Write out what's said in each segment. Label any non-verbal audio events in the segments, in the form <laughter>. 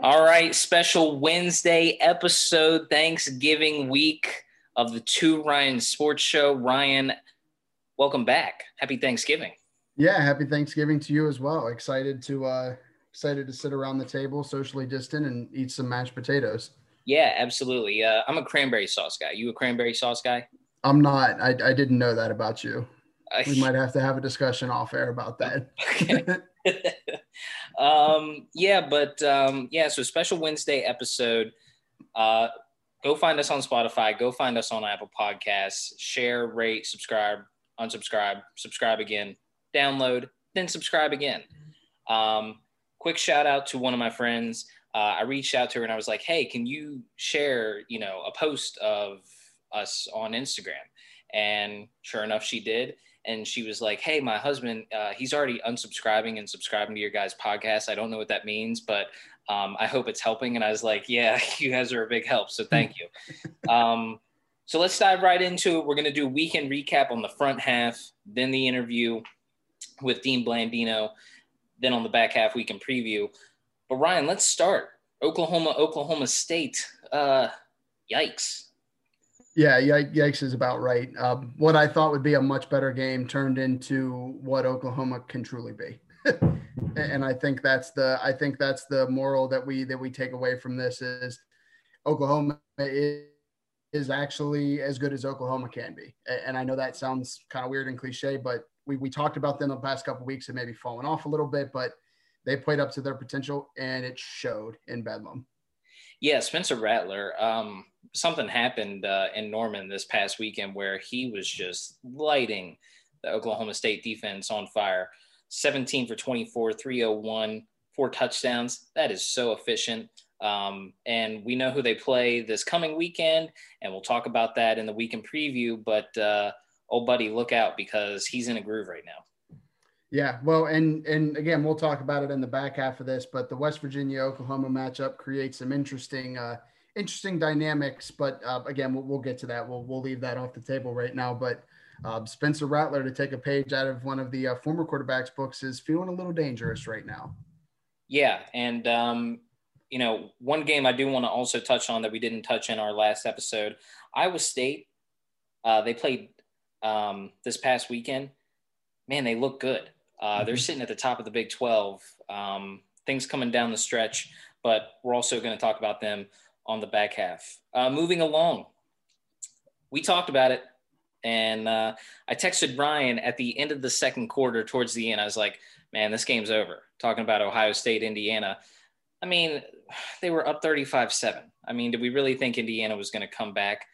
All right, special Wednesday episode, Thanksgiving week of the Two Ryan Sports Show. Ryan, welcome back. Happy Thanksgiving. Yeah, happy Thanksgiving to you as well. Excited to uh excited to sit around the table, socially distant, and eat some mashed potatoes. Yeah, absolutely. Uh, I'm a cranberry sauce guy. You a cranberry sauce guy? I'm not. I, I didn't know that about you. We might have to have a discussion off air about that. <laughs> um, yeah, but um, yeah, so special Wednesday episode. Uh, go find us on Spotify. Go find us on Apple Podcasts. Share, rate, subscribe, unsubscribe, subscribe again, download, then subscribe again. Um, quick shout out to one of my friends. Uh, I reached out to her and I was like, "Hey, can you share, you know, a post of us on Instagram?" And sure enough, she did and she was like, "Hey, my husband, uh, he's already unsubscribing and subscribing to your guys' podcast. I don't know what that means, but um, I hope it's helping." And I was like, "Yeah, <laughs> you guys are a big help, so thank you." <laughs> um, so let's dive right into it. We're gonna do a weekend recap on the front half, then the interview with Dean Blandino, then on the back half we can preview. But Ryan, let's start. Oklahoma, Oklahoma State. Uh, yikes yeah, yikes is about right. Um, what I thought would be a much better game turned into what Oklahoma can truly be, <laughs> and I think that's the I think that's the moral that we that we take away from this is Oklahoma is, is actually as good as Oklahoma can be. And I know that sounds kind of weird and cliche, but we we talked about them the past couple weeks and maybe fallen off a little bit, but they played up to their potential and it showed in Bedlam. Yeah, Spencer Rattler. Um, something happened uh, in Norman this past weekend where he was just lighting the Oklahoma State defense on fire. 17 for 24, 301, four touchdowns. That is so efficient. Um, and we know who they play this coming weekend, and we'll talk about that in the weekend preview. But uh, old buddy, look out because he's in a groove right now. Yeah, well, and and again, we'll talk about it in the back half of this. But the West Virginia Oklahoma matchup creates some interesting uh, interesting dynamics. But uh, again, we'll, we'll get to that. We'll we'll leave that off the table right now. But uh, Spencer Rattler, to take a page out of one of the uh, former quarterbacks' books, is feeling a little dangerous right now. Yeah, and um, you know, one game I do want to also touch on that we didn't touch in our last episode, Iowa State. Uh, they played um, this past weekend. Man, they look good. Uh, mm-hmm. They're sitting at the top of the Big 12. Um, things coming down the stretch, but we're also going to talk about them on the back half. Uh, moving along, we talked about it, and uh, I texted Ryan at the end of the second quarter, towards the end. I was like, "Man, this game's over." Talking about Ohio State, Indiana. I mean, they were up 35-7. I mean, did we really think Indiana was going to come back?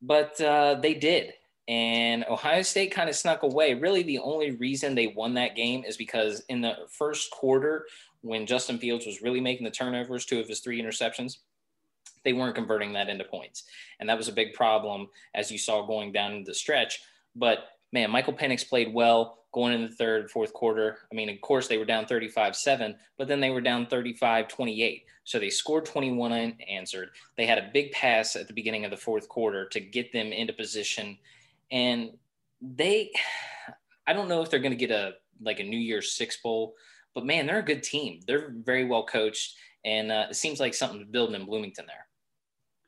But uh, they did. And Ohio State kind of snuck away. Really, the only reason they won that game is because in the first quarter, when Justin Fields was really making the turnovers, two of his three interceptions, they weren't converting that into points. And that was a big problem as you saw going down the stretch. But man, Michael Penix played well going in the third, fourth quarter. I mean, of course, they were down 35 7, but then they were down 35 28. So they scored 21 and answered. They had a big pass at the beginning of the fourth quarter to get them into position. And they, <sighs> I don't know if they're going to get a like a New Year's Six Bowl, but man, they're a good team. They're very well coached. And uh, it seems like something's building in Bloomington there.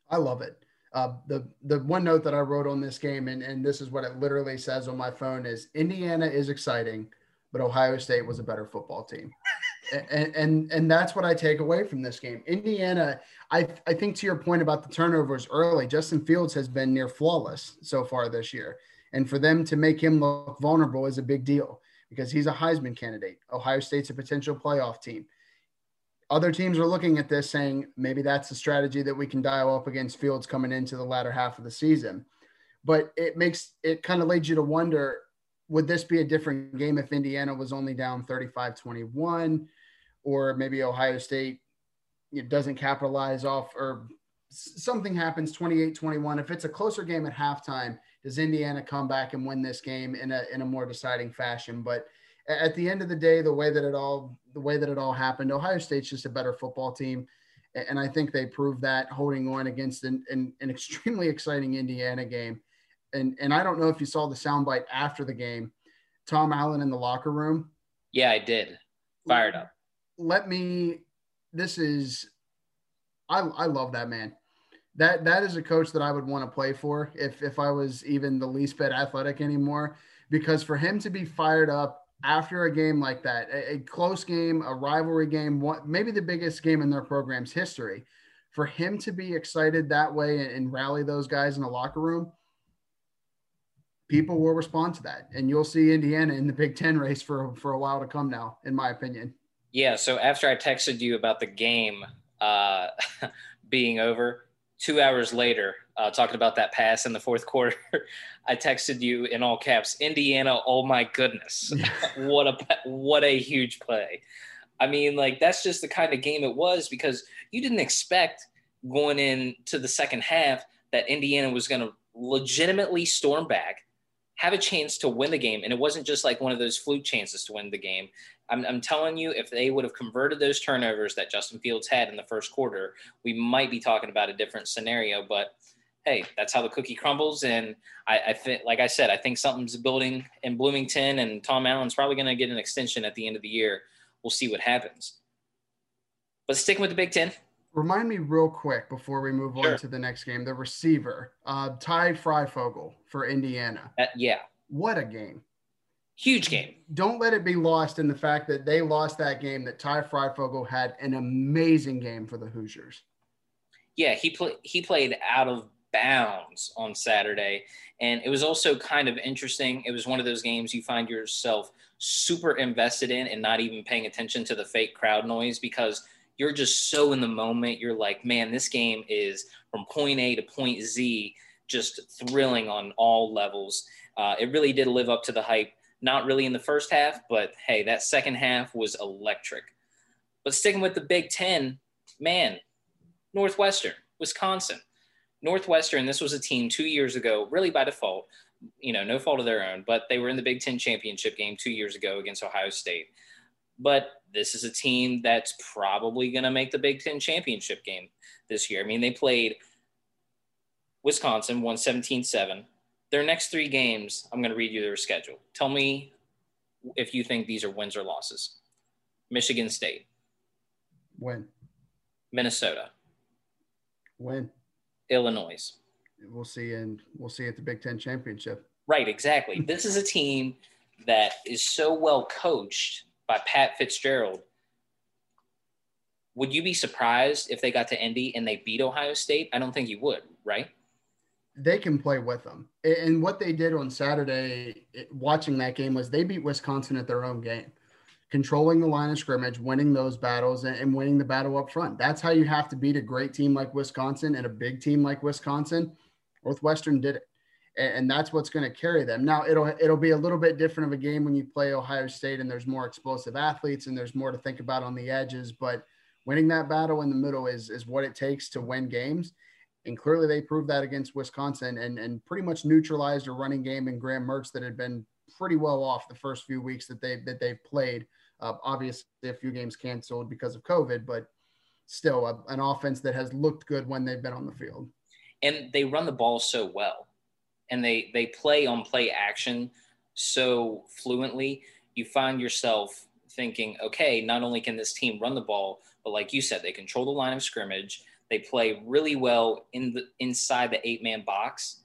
I love it. Uh, the the one note that I wrote on this game, and, and this is what it literally says on my phone, is Indiana is exciting, but Ohio State was a better football team. <laughs> and, and and that's what I take away from this game. Indiana, I I think to your point about the turnovers early, Justin Fields has been near flawless so far this year, and for them to make him look vulnerable is a big deal because he's a Heisman candidate. Ohio State's a potential playoff team other teams are looking at this saying maybe that's a strategy that we can dial up against Fields coming into the latter half of the season. But it makes it kind of leads you to wonder would this be a different game if Indiana was only down 35 21 or maybe Ohio State doesn't capitalize off or something happens 28 21 if it's a closer game at halftime does Indiana come back and win this game in a in a more deciding fashion but at the end of the day, the way that it all the way that it all happened, Ohio State's just a better football team, and I think they proved that holding on against an, an, an extremely exciting Indiana game. And and I don't know if you saw the soundbite after the game, Tom Allen in the locker room. Yeah, I did. Fired up. Let me this is, I, I love that man. That that is a coach that I would want to play for if if I was even the least bit athletic anymore. Because for him to be fired up after a game like that, a, a close game, a rivalry game, one, maybe the biggest game in their program's history, for him to be excited that way and, and rally those guys in the locker room, people will respond to that, and you'll see Indiana in the Big Ten race for for a while to come now, in my opinion. Yeah. So after I texted you about the game uh, <laughs> being over, two hours later, uh, talking about that pass in the fourth <laughs> quarter, I texted you in all caps, Indiana. Oh my goodness, <laughs> what a what a huge play! I mean, like that's just the kind of game it was because you didn't expect going into the second half that Indiana was going to legitimately storm back have a chance to win the game. And it wasn't just like one of those fluke chances to win the game. I'm, I'm, telling you, if they would have converted those turnovers that Justin Fields had in the first quarter, we might be talking about a different scenario. But hey, that's how the cookie crumbles. And I, I think, like I said, I think something's building in Bloomington, and Tom Allen's probably going to get an extension at the end of the year. We'll see what happens. But sticking with the Big Ten, Remind me real quick before we move sure. on to the next game. The receiver, uh, Ty Fryfogle for Indiana. Uh, yeah. What a game. Huge game. Don't let it be lost in the fact that they lost that game, that Ty Fryfogle had an amazing game for the Hoosiers. Yeah, he, played. he played out of bounds on Saturday. And it was also kind of interesting. It was one of those games you find yourself super invested in and not even paying attention to the fake crowd noise because – you're just so in the moment. You're like, man, this game is from point A to point Z, just thrilling on all levels. Uh, it really did live up to the hype. Not really in the first half, but hey, that second half was electric. But sticking with the Big Ten, man, Northwestern, Wisconsin. Northwestern, this was a team two years ago, really by default, you know, no fault of their own, but they were in the Big Ten championship game two years ago against Ohio State. But this is a team that's probably going to make the Big Ten championship game this year. I mean, they played Wisconsin, won 17 7. Their next three games, I'm going to read you their schedule. Tell me if you think these are wins or losses. Michigan State. Win. Minnesota. Win. Illinois. We'll see and we'll see at the Big Ten championship. Right, exactly. this is a team that is so well coached by Pat Fitzgerald. Would you be surprised if they got to Indy and they beat Ohio State? I don't think you would, right? They can play with them. And what they did on Saturday, watching that game, was they beat Wisconsin at their own game, controlling the line of scrimmage, winning those battles, and winning the battle up front. That's how you have to beat a great team like Wisconsin and a big team like Wisconsin. Northwestern did it and, that's what's going to carry them. Now it'll it'll be a little bit different of a game when you play Ohio State and there's more explosive athletes and there's more to think about on the edges. But winning that battle in the middle is is what it takes to win games. And clearly they proved that against Wisconsin and, and pretty much neutralized a running game in Graham Mertz that had been pretty well off the first few weeks that they that they've played. Uh, obviously, a few games canceled because of COVID, but still a, an offense that has looked good when they've been on the field. And they run the ball so well and they they play on play action so fluently, you find yourself thinking, okay, not only can this team run the ball, but like you said, they control the line of scrimmage. They play really well in the inside the eight man box.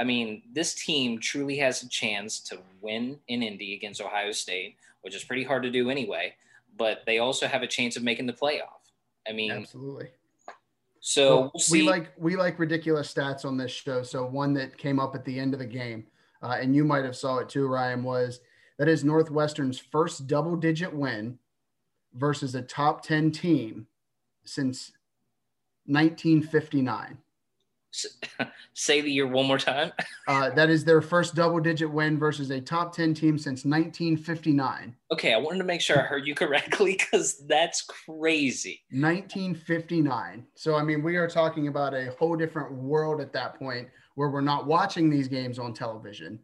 I mean, this team truly has a chance to win in Indy against Ohio State, which is pretty hard to do anyway. But they also have a chance of making the playoff. I mean, absolutely. So well, we'll we like we like ridiculous stats on this show. So one that came up at the end of the game, uh, and you might have saw it too, Ryan, was that is Northwestern's first double digit win versus a top 10 team since 1959. <laughs> Say the year one more time. <laughs> uh, that is their first double digit win versus a top 10 team since 1959. Okay, I wanted to make sure I heard you correctly because that's crazy. 1959. So, I mean, we are talking about a whole different world at that point where we're not watching these games on television.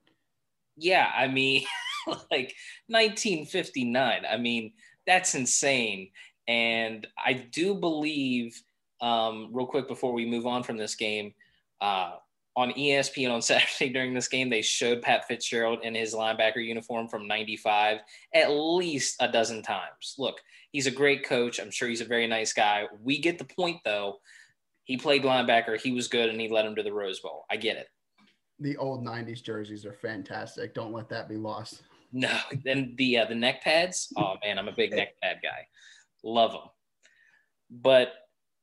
Yeah, I mean, <laughs> like 1959. I mean, that's insane. And I do believe um, real quick before we move on from this game, uh, on ESPN on <laughs> Saturday during this game, they showed Pat Fitzgerald in his linebacker uniform from 95 at least a dozen times. Look, he's a great coach. I'm sure he's a very nice guy. We get the point, though. He played linebacker, he was good, and he led him to the Rose Bowl. I get it. The old 90s jerseys are fantastic. Don't let that be lost. No, then the uh, the neck pads. Oh man, I'm a big <laughs> neck pad guy. Love them. But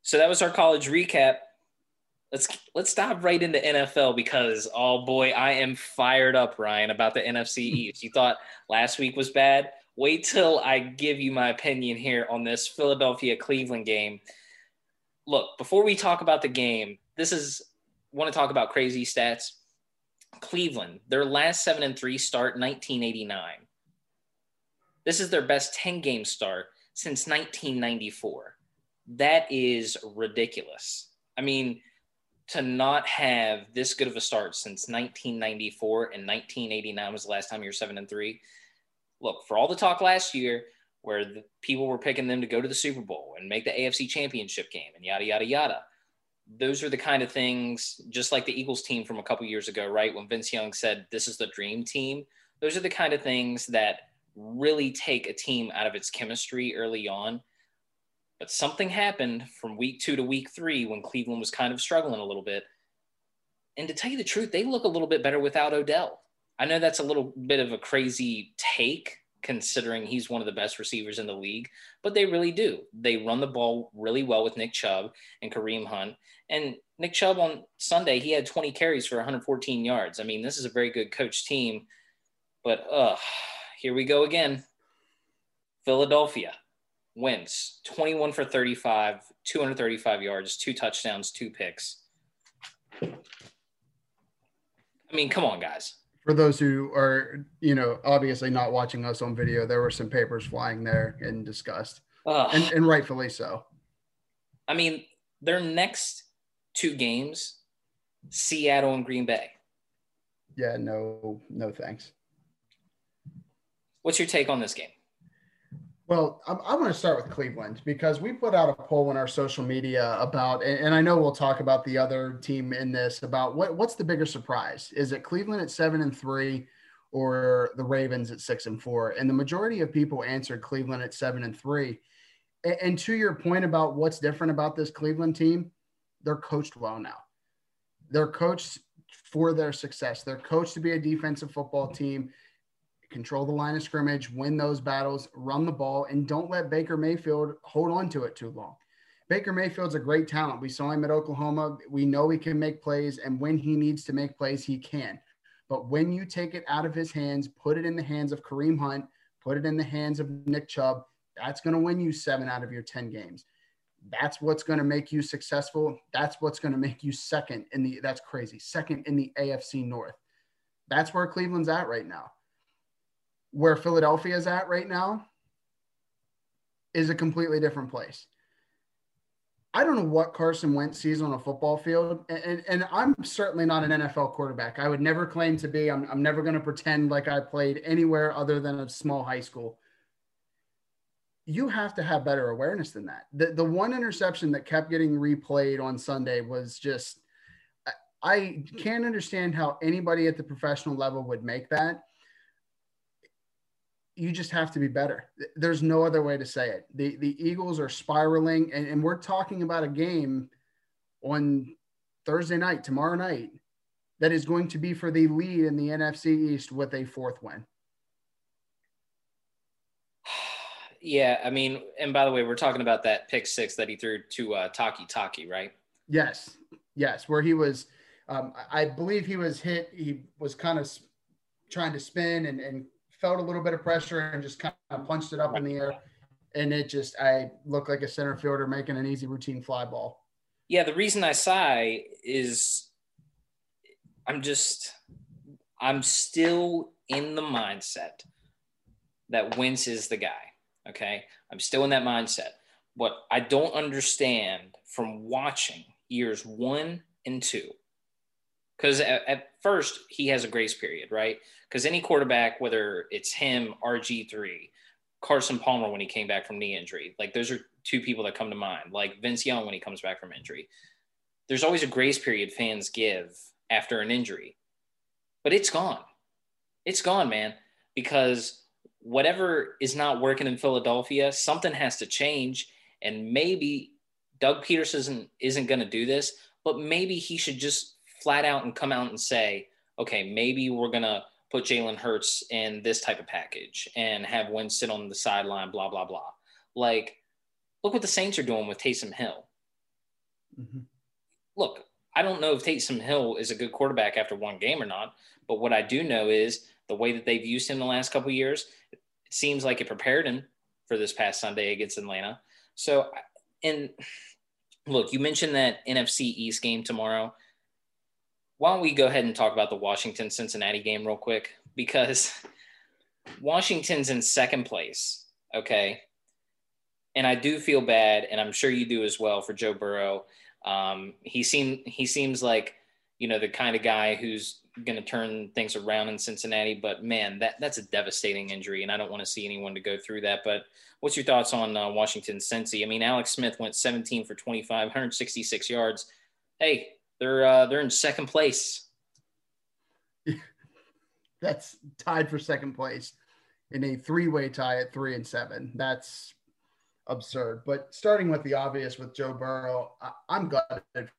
so that was our college recap let's let's dive right into NFL because oh boy, I am fired up, Ryan, about the NFC <laughs> East. You thought last week was bad? Wait till I give you my opinion here on this Philadelphia Cleveland game. Look, before we talk about the game, this is want to talk about crazy stats. Cleveland, their last 7 and 3 start 1989. This is their best 10 game start since 1994. That is ridiculous. I mean, to not have this good of a start since 1994 and 1989 was the last time you were seven and three. Look, for all the talk last year where the people were picking them to go to the Super Bowl and make the AFC championship game and yada, yada, yada. Those are the kind of things, just like the Eagles team from a couple years ago, right? When Vince Young said, this is the dream team. Those are the kind of things that really take a team out of its chemistry early on but something happened from week two to week three when Cleveland was kind of struggling a little bit. And to tell you the truth, they look a little bit better without Odell. I know that's a little bit of a crazy take considering he's one of the best receivers in the league, but they really do. They run the ball really well with Nick Chubb and Kareem Hunt. And Nick Chubb on Sunday, he had 20 carries for 114 yards. I mean, this is a very good coach team, but uh, here we go again. Philadelphia wins 21 for 35, 235 yards, two touchdowns, two picks. I mean, come on, guys. For those who are, you know, obviously not watching us on video, there were some papers flying there in disgust, and, and rightfully so. I mean, their next two games, Seattle and Green Bay. Yeah, no, no thanks. What's your take on this game? Well, I, I want to start with Cleveland because we put out a poll in our social media about, and, and, I know we'll talk about the other team in this about what what's the bigger surprise? Is it Cleveland at seven and three, or the Ravens at six and four? And the majority of people answered Cleveland at seven and three. And, and to your point about what's different about this Cleveland team, they're coached well now. They're coached for their success. They're coached to be a defensive football team control the line of scrimmage, win those battles, run the ball, and don't let Baker Mayfield hold on to it too long. Baker Mayfield's a great talent. We saw him at Oklahoma. We know he can make plays, and when he needs to make plays, he can. But when you take it out of his hands, put it in the hands of Kareem Hunt, put it in the hands of Nick Chubb, that's going to win you seven out of your 10 games. That's what's going to make you successful. That's what's going to make you second in the, that's crazy, second in the AFC North. That's where Cleveland's at right now where Philadelphia is at right now is a completely different place. I don't know what Carson Wentz sees on a football field, and, and, and I'm certainly not an NFL quarterback. I would never claim to be. I'm, I'm never going to pretend like I played anywhere other than a small high school. You have to have better awareness than that. The, the one interception that kept getting replayed on Sunday was just, I can't understand how anybody at the professional level would make that you just have to be better. There's no other way to say it. The the Eagles are spiraling, and, and we're talking about a game on Thursday night, tomorrow night, that is going to be for the lead in the NFC East with a fourth win. <sighs> Yeah, I mean, and by the way, we're talking about that pick six that he threw to uh, Takitaki, right? Yes, yes, where he was. Um, I believe he was hit. He was kind of trying to spin and, and felt a little bit of pressure and just kind of punched it up in the air. And it just, I looked like a center fielder making an easy routine fly ball. Yeah, the reason I sigh is I'm just, I'm still in the mindset that Wentz is the guy. Okay. I'm still in that mindset. What I don't understand from watching years one and two because at, at, first he has a grace period, right? Because any quarterback, whether it's him, RG3, Carson Palmer when he came back from knee injury, like those are two people that come to mind. Like Vince Young when he comes back from injury. There's always a grace period fans give after an injury. But it's gone. It's gone, man, because whatever is not working in Philadelphia, something has to change. And maybe Doug Pederson isn't, isn't going to do this, but maybe he should just flat out and come out and say, okay, maybe we're going to put Jalen Hurts in this type of package and have Wentz sit on the sideline, blah, blah, blah. Like, look what the Saints are doing with Taysom Hill. Mm-hmm. Look, I don't know if Taysom Hill is a good quarterback after one game or not, but what I do know is the way that they've used him the last couple years, it seems like it prepared him for this past Sunday against Atlanta. So, and look, you mentioned that NFC East game tomorrow. Why don't we go ahead and talk about the Washington Cincinnati game real quick? Because <laughs> Washington's in second place, okay? And I do feel bad, and I'm sure you do as well for Joe Burrow. Um, he seem he seems like you know the kind of guy who's going to turn things around in Cincinnati. But man, that that's a devastating injury, and I don't want to see anyone to go through that. But what's your thoughts on uh, Washington Cincy? I mean, Alex Smith went 17 for 25, 166 yards. Hey, they're uh, they're in second place. <laughs> that's tied for second place in a three-way tie at three and seven. That's absurd. But starting with the obvious with Joe Burrow, I, am gutted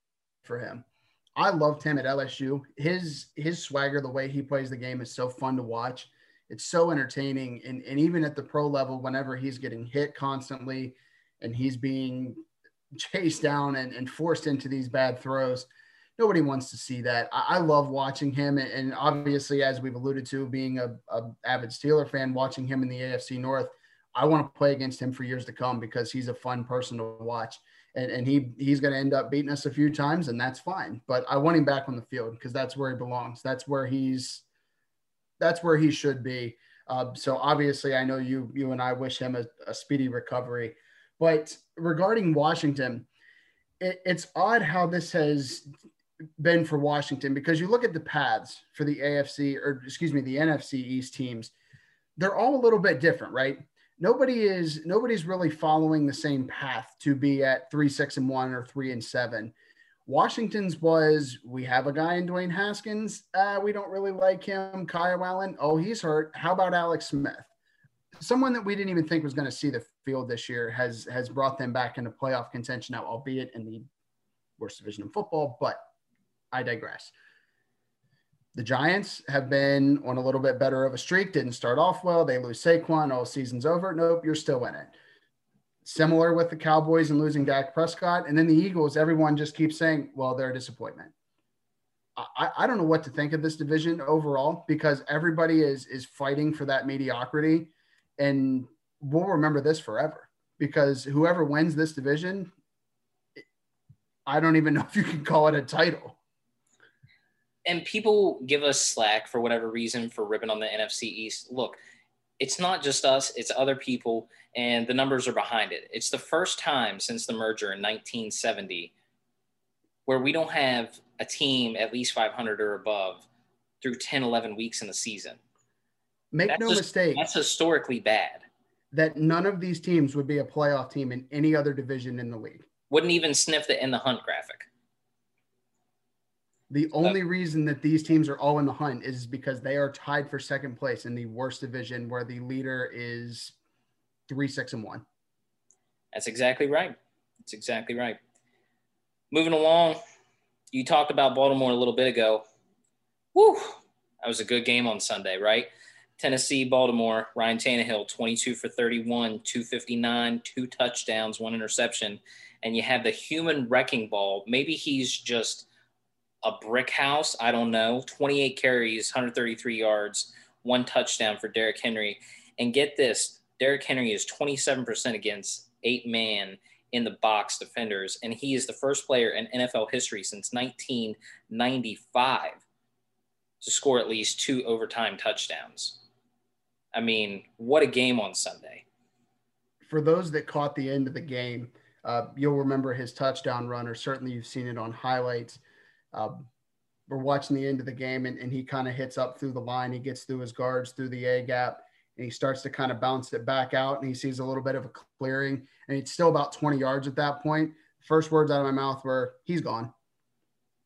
for him. I loved him at LSU. His his swagger, the way he plays the game, is so fun to watch. It's so entertaining, and and even at the pro level, whenever he's getting hit constantly, and he's being chased down and, and forced into these bad throws, nobody wants to see that. I, I love watching him, and, and, obviously, as we've alluded to, being a, a avid Steeler fan, watching him in the AFC North I want to play against him for years to come because he's a fun person to watch. And, and he he's going to end up beating us a few times, and that's fine. But I want him back on the field because that's where he belongs. That's where he's that's where he should be. Uh, so obviously, I know you you and I wish him a, a speedy recovery. But regarding Washington, it, it's odd how this has been for Washington because you look at the paths for the AFC or excuse me the NFC East teams, they're all a little bit different, right? nobody is nobody's really following the same path to be at three six and one or three and seven washington's was we have a guy in dwayne haskins uh, we don't really like him kyle allen oh he's hurt how about alex smith someone that we didn't even think was going to see the field this year has has brought them back into playoff contention now albeit in the worst division in football but i digress the Giants have been on a little bit better of a streak. Didn't start off well. They lose Saquon. All season's over. Nope, you're still in it. Similar with the Cowboys and losing Dak Prescott. And then the Eagles, everyone just keeps saying, well, they're a disappointment. I, I don't know what to think of this division overall because everybody is is fighting for that mediocrity. And we'll remember this forever because whoever wins this division, I don't even know <laughs> if you can call it a title and people give us slack for whatever reason for ripping on the NFC East. Look, it's not just us, it's other people, and the numbers are behind it. It's the first time since the merger in 1970 where we don't have a team at least 500 or above through 10, 11 weeks in the season. Make that's no just, mistake. That's historically bad. That none of these teams would be a playoff team in any other division in the league. Wouldn't even sniff the in the hunt graphic. The only reason that these teams are all in the hunt is because they are tied for second place in the worst division where the leader is three, six, and one. That's exactly right. That's exactly right. Moving along, you talked about Baltimore a little bit ago. Woo! That was a good game on Sunday, right? Tennessee, Baltimore, Ryan Tannehill, 22 for 31, 259, two touchdowns, one interception. And you have the human wrecking ball. Maybe he's just a brick house. I don't know. 28 carries, 133 yards, one touchdown for Derrick Henry. And get this Derrick Henry is 27% against eight man in the box defenders. And he is the first player in NFL history since 1995 to score at least two overtime touchdowns. I mean, what a game on Sunday. For those that caught the end of the game, uh, you'll remember his touchdown run, or certainly you've seen it on highlights. Um, we're watching the end of the game and, and he kind of hits up through the line. He gets through his guards through the A gap and he starts to kind of bounce it back out and he sees a little bit of a clearing and it's still about 20 yards at that point. First words out of my mouth were, he's gone.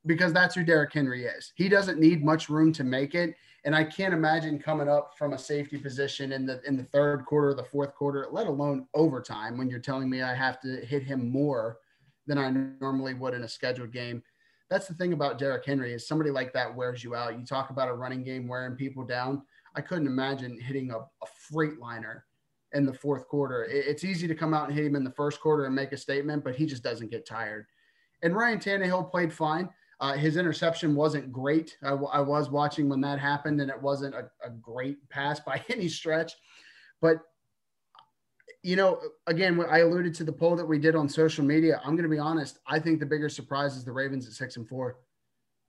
because that's who Derrick Henry is. He doesn't need much room to make it. And I can't imagine coming up from a safety position in the in the third quarter, the fourth quarter, let alone overtime, when you're telling me I have to hit him more than I normally would in a scheduled game. That's the thing about Derrick Henry is somebody like that wears you out. You talk about a running game wearing people down. I couldn't imagine hitting a, a freight liner in the fourth quarter. It, it's easy to come out and hit him in the first quarter and make a statement, but he just doesn't get tired. And Ryan Tannehill played fine. Uh, his interception wasn't great. I, w- I was watching when that happened, and it wasn't a, a great pass <laughs> by any stretch. But you know, again, I alluded to the poll that we did on social media. I'm going to be honest. I think the bigger surprise is the Ravens at six and four.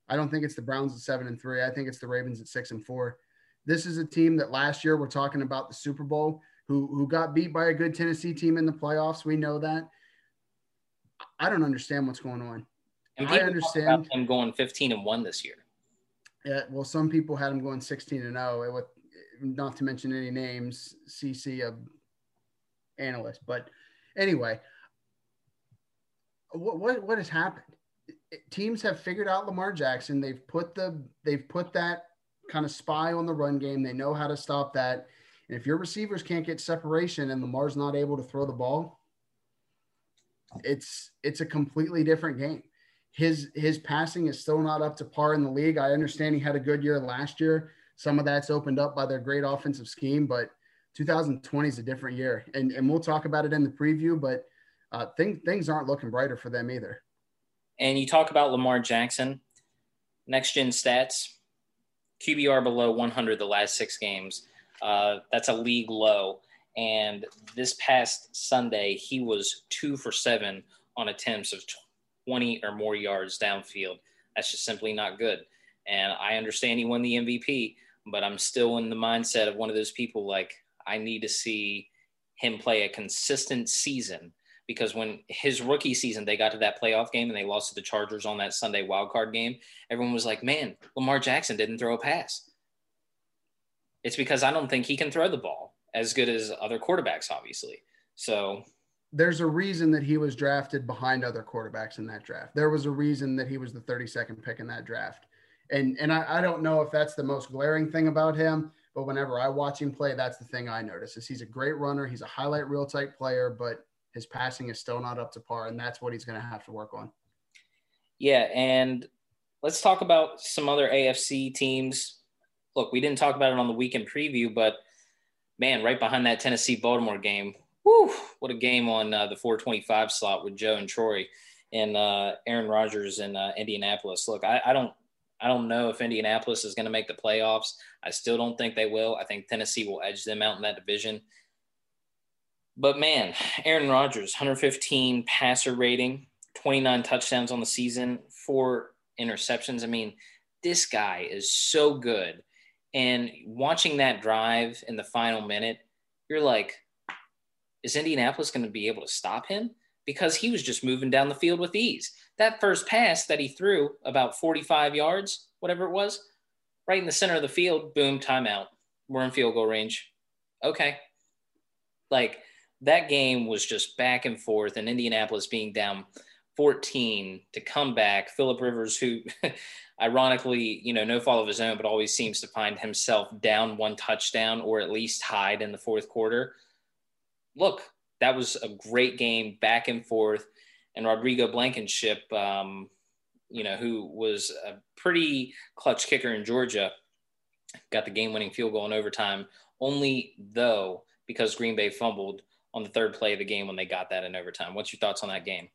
I don't think it's the Browns at seven and three. I think it's the Ravens at six and four. This is a team that last year we're talking about the Super Bowl, who who got beat by a good Tennessee team in the playoffs. We know that. I don't understand what's going on. And I understand them going 15 and one this year. Yeah, well, some people had them going 16 and 0. With not to mention any names, CC a analyst. But anyway, what what what has happened? Teams have figured out Lamar Jackson. They've put the they've put that kind of spy on the run game. They know how to stop that. And if your receivers can't get separation and Lamar's not able to throw the ball, it's it's a completely different game his his passing is still not up to par in the league. I understand he had a good year last year. Some of that's opened up by their great offensive scheme, but 2020 is a different year, and and we'll talk about it in the preview. But uh, things things aren't looking brighter for them either. And you talk about Lamar Jackson, next gen stats, QBR below 100 the last six games. Uh, that's a league low. And this past Sunday, he was two for seven on attempts of 20 or more yards downfield. That's just simply not good. And I understand he won the MVP, but I'm still in the mindset of one of those people like, I need to see him play a consistent season because when his rookie season they got to that playoff game and they lost to the Chargers on that Sunday wild card game, everyone was like, "Man, Lamar Jackson didn't throw a pass." It's because I don't think he can throw the ball as good as other quarterbacks, obviously. So there's a reason that he was drafted behind other quarterbacks in that draft. There was a reason that he was the 32nd pick in that draft. And and I, I don't know if that's the most glaring thing about him, but whenever I watch him play, that's the thing I notice is he's a great runner. He's a highlight reel type player, but his passing is still not up to par, and that's what he's going to have to work on. Yeah, and let's talk about some other AFC teams. Look, we didn't talk about it on the weekend preview, but man, right behind that Tennessee Baltimore game, Whew, what a game on uh, the 425 slot with Joe and Troy and uh, Aaron Rodgers in uh, Indianapolis. Look, I, I, don't, I don't know if Indianapolis is going to make the playoffs. I still don't think they will. I think Tennessee will edge them out in that division. But man, Aaron Rodgers, 115 passer rating, 29 touchdowns on the season, four interceptions. I mean, this guy is so good. And watching that drive in the final minute, you're like, is Indianapolis going to be able to stop him? Because he was just moving down the field with ease. That first pass that he threw about 45 yards, whatever it was, right in the center of the field, boom, timeout. We're in field goal range. Okay. Like that game was just back and forth, and Indianapolis being down 14 to come back. Philip Rivers, who <laughs> ironically, you know, no fault of his own, but always seems to find himself down one touchdown or at least tied in the fourth quarter look, that was a great game, back and forth. And Rodrigo Blankenship, um, you know, who was a pretty clutch kicker in Georgia, got the game winning field goal in overtime, only though because Green Bay fumbled on the third play of the game when they got that in overtime. What's your thoughts on that game?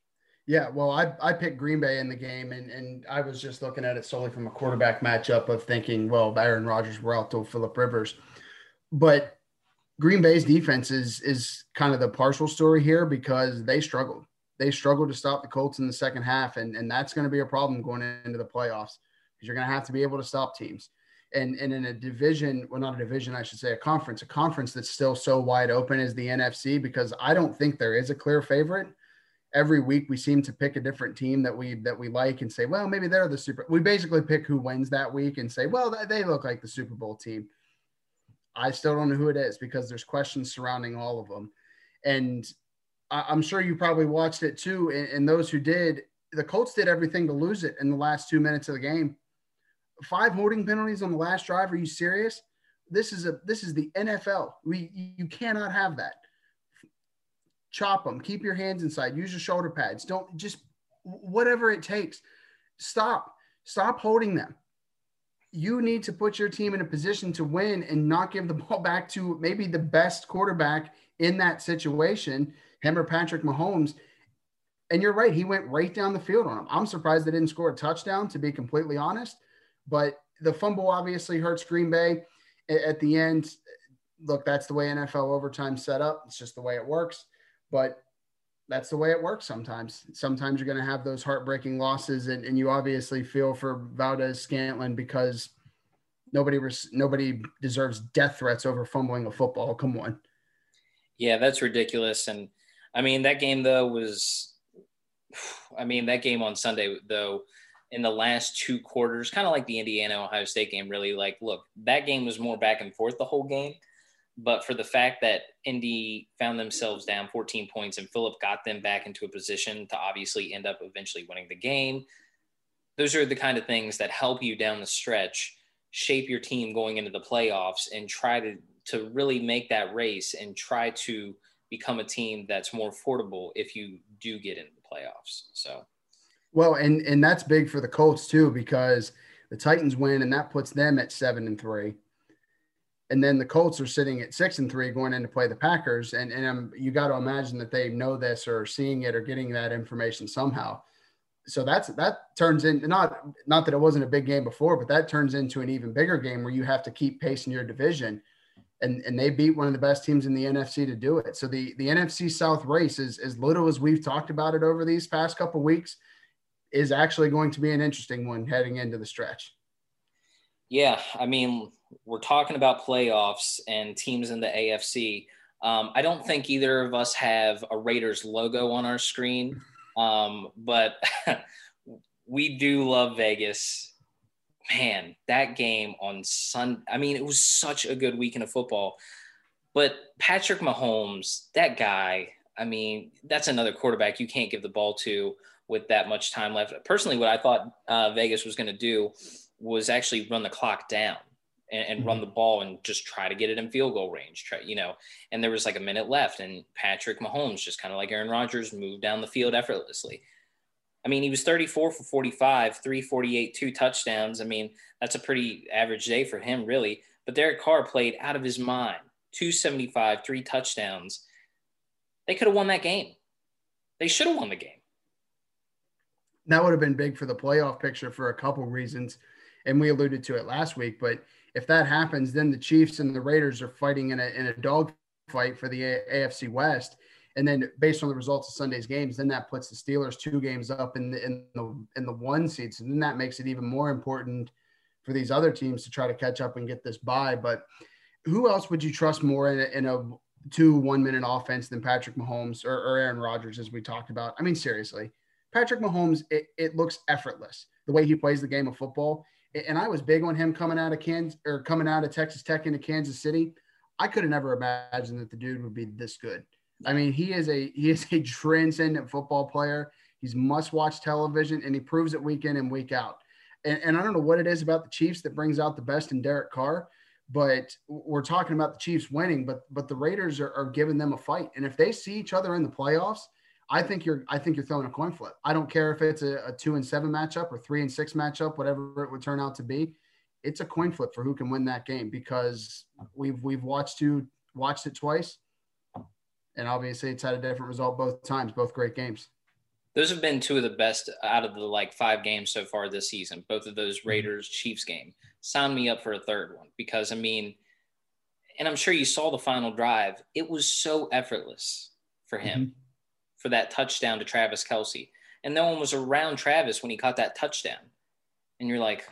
Yeah, well, I, I picked Green Bay in the game, and, and I was just looking at it solely from a quarterback matchup of thinking, well, Aaron Rodgers were out Philip Rivers. But Green Bay's defense is is kind of the partial story here because they struggled. They struggled to stop the Colts in the second half, and, and that's going to be a problem going into the playoffs because you're going to have to be able to stop teams. And, and in a division, well, not a division, I should say, a conference, a conference that's still so wide open as the NFC, because I don't think there is a clear favorite. Every week we seem to pick a different team that we that we like and say, well, maybe they're the super. We basically pick who wins that week and say, well, they look like the Super Bowl team I still don't know who it is because there's questions surrounding all of them. And I, am sure you probably watched it too. And, and those who did, the Colts did everything to lose it in the last two minutes of the game. Five holding penalties on the last drive. Are you serious? This is a this is the NFL. We you cannot have that. Chop them. Keep your hands inside. Use your shoulder pads. Don't just whatever it takes. Stop. Stop holding them. You need to put your team in a position to win and not give the <laughs> ball back to maybe the best quarterback in that situation, him or Patrick Mahomes. And you're right, he went right down the field on him. I'm surprised they didn't score a touchdown, to be completely honest. But the fumble obviously hurts Green Bay at the end. Look, that's the way NFL overtime set up. It's just the way it works. But that's the way it works sometimes. Sometimes you're going to have those heartbreaking losses, and, and you obviously feel for Valdes-Scantling because nobody res- nobody deserves death threats over fumbling a football. Come on. Yeah, that's ridiculous. And I mean, that game though was, I mean, that game on Sunday though, in the last two quarters, kind of like the Indiana Ohio State game, really like, look, that game was more back and forth the whole game. But for the fact that Indy found themselves down 14 points and Philip got them back into a position to obviously end up eventually winning the game, those are the kind of things that help you down the stretch, shape your team going into the playoffs, and try to, to really make that race and try to become a team that's more affordable if you do get into the playoffs. So, well, and and that's big for the Colts too because the Titans win and that puts them at seven and three and then the Colts are sitting at six and three going in to play the Packers. And, and um, you got to imagine that they know this or seeing it or getting that information somehow. So that's that turns in not not that it wasn't a big game before, but that turns into an even bigger game where you have to keep pace in your division. And, and they beat one of the best teams in the NFC to do it. So the, the NFC South race is as little as we've talked about it over these past couple weeks is actually going to be an interesting one heading into the stretch. Yeah, I mean, we're talking about playoffs and teams in the AFC. Um, I don't think either of us have a Raiders logo on our screen, um, but <laughs> we do love Vegas. Man, that game on Sun. I mean, it was such a good weekend of football. But Patrick Mahomes, that guy, I mean, that's another quarterback you can't give the ball to with that much time left. Personally, what I thought uh, Vegas was going to do was actually run the clock down and, and mm-hmm. run the ball and just try to get it in field goal range. Try, you know, and there was like a minute left, and Patrick Mahomes, just kind of like Aaron Rodgers, moved down the field effortlessly. I mean, he was 34 for 45, 348, two touchdowns. I mean, that's a pretty average day for him, really. But Derek Carr played out of his mind, 275, three touchdowns. They could have won that game. They should have won the game. That would have been big for the playoff picture for a couple reasons. And we alluded to it last week, but if that happens, then the Chiefs and the Raiders are fighting in a in a dog fight for the AFC West. And then based on the results of Sunday's games, then that puts the Steelers two games up in the in the in the one seed. So then that makes it even more important for these other teams to try to catch up and get this by. But who else would you trust more in a, in a two one minute offense than Patrick Mahomes or, or Aaron Rodgers, as we talked about? I mean, seriously, Patrick Mahomes, it, it looks effortless the way he plays the game of football and I was big on him coming out of Kansas or coming out of Texas Tech into Kansas City. I could have never imagined that the dude would be this good. I mean, he is a he is a <laughs> transcendent football player. He's must watch television, and he proves it week in and week out. And, and I don't know what it is about the Chiefs that brings out the best in Derek Carr, but we're talking about the Chiefs winning, but but the Raiders are, are giving them a fight. And if they see each other in the playoffs, I think you're I think you're throwing a coin flip. I don't care if it's a, a, two and seven matchup or three and six matchup, whatever it would turn out to be. It's a coin flip for who can win that game because we've we've watched you watched it twice, and obviously it's had a different result both times. Both great games. Those have been two of the best out of the like five games so far this season. Both of those mm-hmm. Raiders Chiefs game. Sound me up for a third one because I mean, and I'm sure you saw the final drive. It was so effortless for him. Mm-hmm for that touchdown to Travis Kelce, And no one was around Travis when he caught that touchdown. And you're like,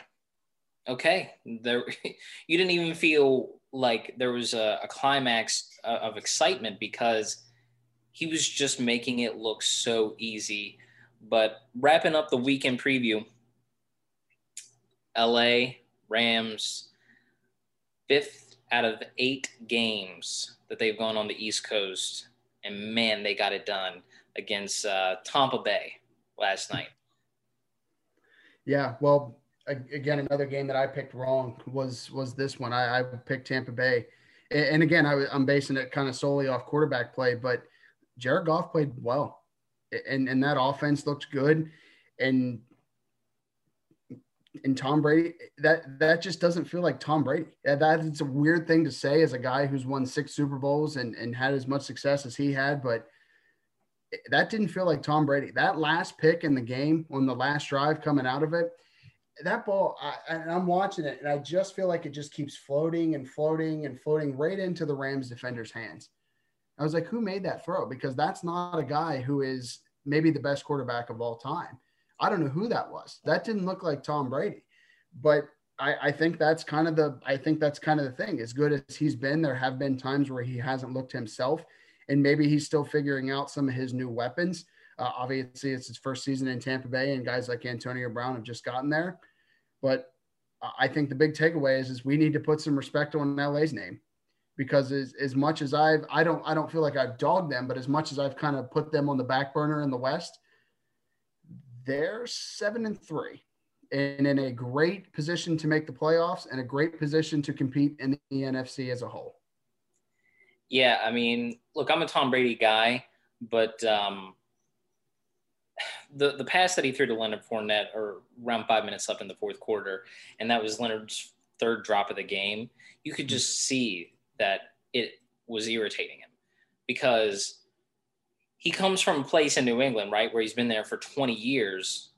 okay, there, <laughs> you didn't even feel like there was a, a climax uh, of excitement because he was just making it look so easy. But wrapping up the weekend preview, LA Rams, fifth out of eight games that they've gone on the East Coast. And man, they got it done against uh, Tampa Bay last night. Yeah, well, again, another game that I picked wrong was was this one. I, I picked Tampa Bay, and again, I, am basing it kind of solely off quarterback play, but Jared Goff played well, and and that offense looked good, and and Tom Brady that that just doesn't feel like Tom Brady. That That is a weird thing to say as a guy who's won six Super Bowls and and had as much success as he had, but that didn't feel like Tom Brady. That last pick in the game on the last drive coming out of it, that ball, I, I'm watching it and I just feel like it just keeps floating and floating and floating right into the Rams defender's hands. I was like, who made that throw? Because that's not a guy who is maybe the best quarterback of all time. I don't know who that was. That didn't look like Tom Brady, but I, I think that's kind of the I think that's kind of the thing. As good as he's been, there have been times where he hasn't looked himself, and maybe he's still figuring out some of his new weapons. Uh, obviously, it's his first season in Tampa Bay, and guys like Antonio Brown have just gotten there. But I think the big takeaway is, is we need to put some respect on LA's name because as, as much as I've I don't I don't feel like I've dogged them, but as much as I've kind of put them on the back burner in the West, they're seven and three and in a great position to make the playoffs and a great position to compete in the NFC as a whole. Yeah, I mean, look, I'm a Tom Brady guy, but um, the the pass that he threw to Leonard Fournette, or around five minutes left in the fourth quarter, and that was Leonard's third drop of the game. You could mm-hmm. just see that it was irritating him because he comes from a place in New England, right, where he's been there for 20 years.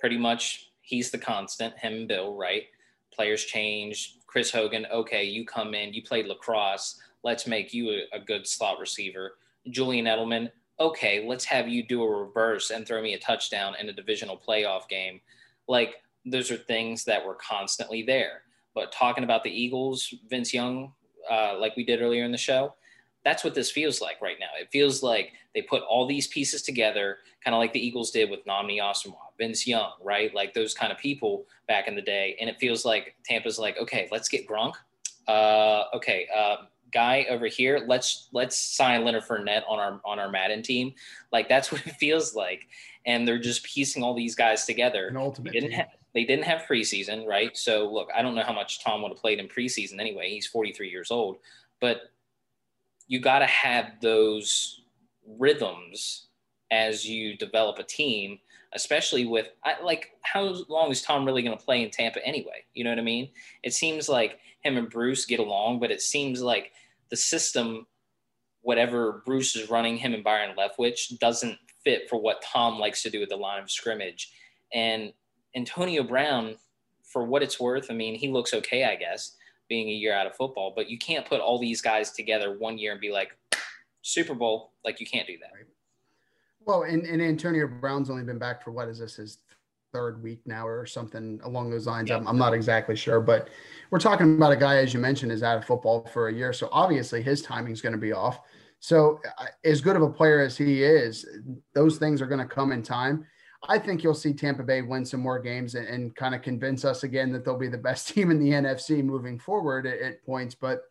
Pretty much, he's the constant. Him and Bill, right? Players change. Chris Hogan, okay, you come in, you played lacrosse. Let's make you a, a good slot receiver. Julian Edelman, okay, let's have you do a reverse and throw me a touchdown in a divisional playoff game. Like, those are things that were constantly there. But talking about the Eagles, Vince Young, uh, like we did earlier in the show, that's what this feels like right now. It feels like they put all these pieces together, kind of like the Eagles did with Nnamdi Asomugha, Vince Young, right? Like those kind of people back in the day. And it feels like Tampa's like, okay, let's get Gronk. Uh, okay, uh, guy over here. Let's let's sign Leonard Fournette on our on our Madden team. Like that's <laughs> what it feels like, and they're just piecing all these guys together. An ultimate. They didn't, have, they didn't have preseason, right? So look, I don't know how much Tom would have played in preseason anyway. He's 43 years old, but you got to have those rhythms as you develop a team especially with like how long is Tom really going to play in Tampa anyway? You know what I mean? It seems like him and Bruce get along, but it seems like the system, whatever Bruce is running, him and Byron Leftwich doesn't fit for what Tom likes to do with the line of scrimmage. And Antonio Brown, for what it's worth, I mean, he looks okay, I guess, being a year out of football, but you can't put all these guys together one year and be like, Super Bowl, like you can't do that. Right. Well, and, and Antonio Brown's only been back for what is this his third week now or something along those lines. I'm, I'm, not exactly sure, but we're talking about a guy, as you mentioned, is out of football for a year. So obviously his timing is going to be off. So uh, as good of a player as he is, those things are going to come in time. I think you'll see Tampa Bay win some more games and, and kind of convince us again that they'll be the best <laughs> team in the NFC moving forward at, at points. But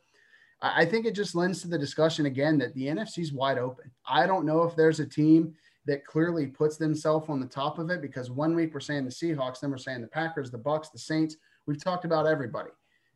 I think it just lends to the discussion again that the NFC is wide open. I don't know if there's a team – that clearly puts themselves on the top of it because one week we're saying the Seahawks, then we're saying the Packers, the Bucs, the Saints. We've talked about everybody.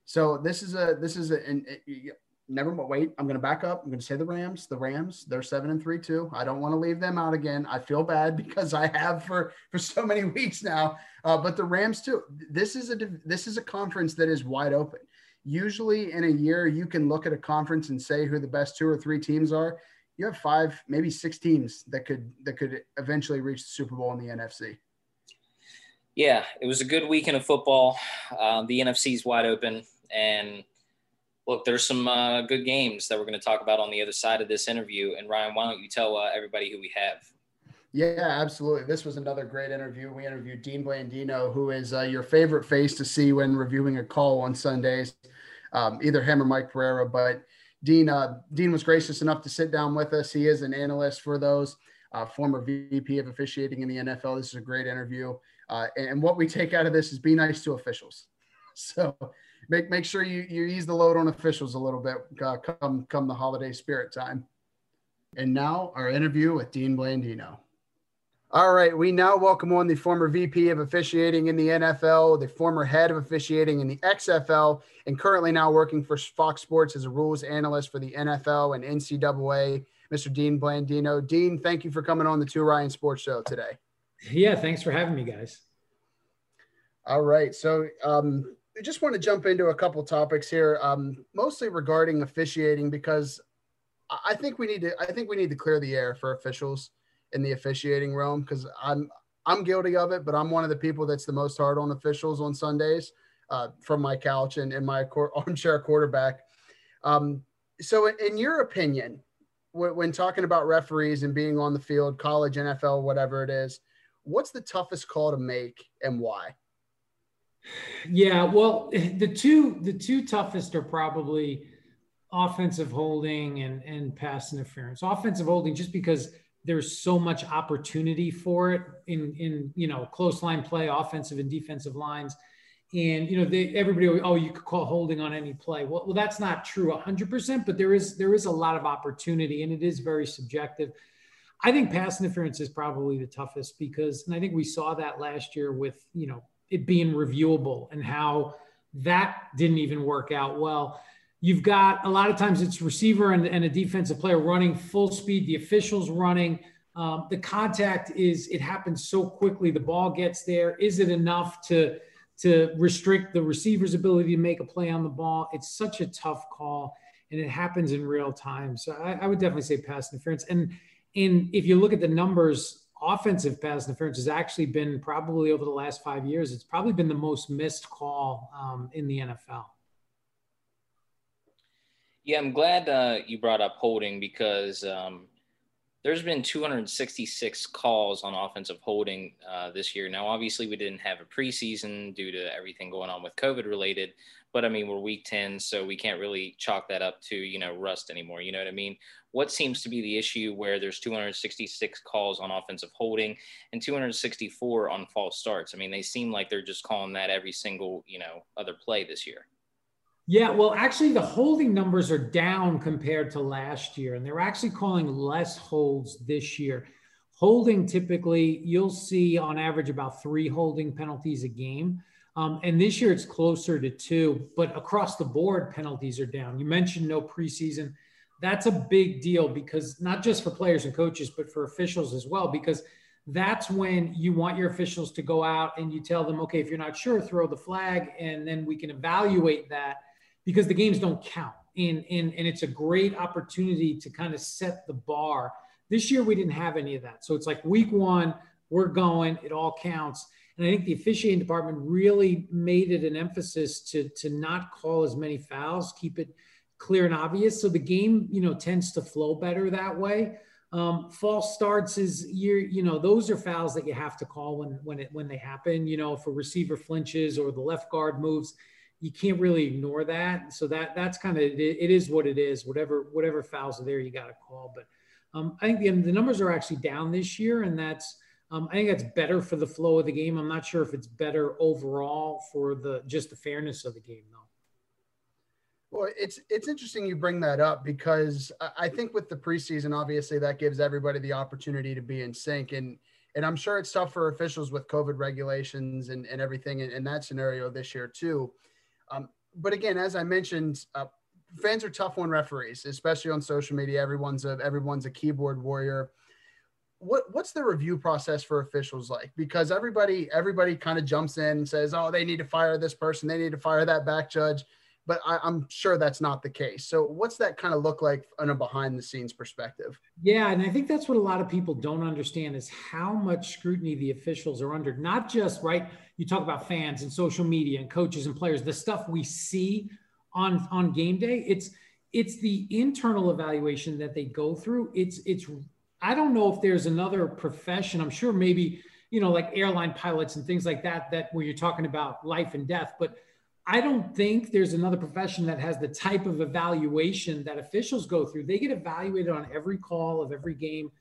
So this is a this is a and it, never wait. I'm going to back up. I'm going to say the Rams. The Rams. They're seven and three too. I don't want to leave them out again. I feel bad <laughs> because I have for for so many <laughs> weeks now. Uh, but the Rams too. This is a this is a conference that is wide open. Usually in a year, you can look at a conference and say who the best two or three teams are you have five, maybe six teams that could that could eventually reach the Super Bowl in the NFC. Yeah, it was a good weekend of football. Um, the NFC is wide open, and look, there's some uh, good games that we're going to talk about on the other side of this interview. And Ryan, why don't you tell uh, everybody who we have? Yeah, absolutely. This was another great interview. We interviewed Dean Blandino, who is uh, your favorite face to see when reviewing a call on Sundays, um, either him or Mike Pereira. But Dean, uh, Dean was gracious enough to sit down with us. He is an analyst for those, uh, former VP of officiating in the NFL. This is a great interview. Uh, and what we take out of this is be nice to officials. <laughs> So make, make sure you, you ease the load on officials a little bit uh, come, come the holiday spirit time. And now our interview with Dean Blandino. All right, we now welcome on the former VP of officiating in the NFL, the former head of officiating in the XFL, and currently now working for Fox Sports as a rules analyst for the NFL and NCAA, Mr. Dean Blandino. Dean, thank you for coming on the Two Ryan Sports Show today. Yeah, thanks for having me, guys. All right, so um, I just want to jump into a couple topics here, um, mostly regarding officiating, because I think we need to. I think we need to clear the air for officials in the officiating realm because I'm I'm guilty of it, but I'm one of the people that's the most hard on officials on Sundays uh, from my couch and in my court <laughs> armchair quarterback. Um, so, in your opinion, when, when talking about referees and being on the field, college, NFL, whatever it is, what's the toughest call to make and why? Yeah, well, <laughs> the two the two toughest are probably offensive holding and and pass interference. Offensive holding, just because there's so much opportunity for it in in you know close line play, offensive and defensive lines. And you know, they, everybody, oh, you could call holding on any play. Well, well, that's not true 100%, but there is there is a lot of opportunity, and it is very subjective. I think pass interference is probably the toughest because, and I think we saw that last year with you know it being reviewable and how that didn't even work out well. You've got a lot of times it's receiver and, and a defensive player running full speed, the officials running. Um, the contact is it happens so quickly. The ball gets there. Is it enough to to restrict the receiver's ability to make a play on the ball? It's such a tough call, and it happens in real time. So I, I would definitely say pass interference. And and if you look at the numbers, offensive pass interference has actually been probably over the last five years. It's probably been the most missed call um, in the NFL. Yeah, I'm glad uh, you brought up holding because um, there's been 266 calls on offensive holding uh, this year. Now, obviously, we didn't have a preseason due to everything going on with COVID related, but I mean, we're week 10, so we can't really chalk that up to, you know, rust anymore. You know what I mean? What seems to be the issue where there's 266 calls on offensive holding and 264 on false starts? I mean, they seem like they're just calling that every single, you know, other play this year. Yeah, well, actually, the holding numbers are down compared to last year, and they're actually calling less holds this year. Holding typically, you'll see on average about three holding penalties a game. Um, and this year it's closer to two, but across the board, penalties are down. You mentioned no preseason. That's a big deal because not just for players and coaches, but for officials as well, because that's when you want your officials to go out and you tell them, okay, if you're not sure, throw the flag, and then we can evaluate that because the games don't count. And, and, and it's a great opportunity to kind of set the bar. This year, we didn't have any of that. So it's like week one, we're going, it all counts. And I think the officiating department really made it an emphasis to, to not call as many fouls, keep it clear and obvious. So the game, you know, tends to flow better that way. Um, false starts is you you know those are fouls that you have to call when when it when they happen. You know, if a receiver flinches or the left guard moves, you can't really ignore that. So that that's kind of it, it is what it is. Whatever whatever fouls are there, you got to call. But um, I think the, the numbers are actually down this year, and that's um, I think that's better for the flow of the game. I'm not sure if it's better overall for the just the fairness of the game, though. Well, it's it's interesting you bring that up because I think with the preseason, obviously that gives everybody the opportunity to be in sync, and and I'm sure it's tough for officials with COVID regulations and, and everything in, in that scenario this year too. Um, but again, as I mentioned, uh, fans are tough on referees, especially on social media. Everyone's a everyone's a keyboard warrior. What what's the review process for officials like? Because everybody everybody kind of jumps in and says, "Oh, they need to fire this person. They need to fire that back judge." But I, I'm sure that's not the case. So, what's that kind of look like on a behind the scenes perspective? Yeah, and I think that's what a lot of people don't understand is how much scrutiny the officials are under. Not just right you talk about fans and social media and coaches and players, the stuff we see on on game day, it's it's the internal evaluation that they go through. It's it's I don't know if there's another profession. I'm sure maybe, you know, like airline pilots and things like that that where you're talking about life and death, but I don't think there's another profession that has the type of evaluation that officials go through. They get evaluated on every call of every game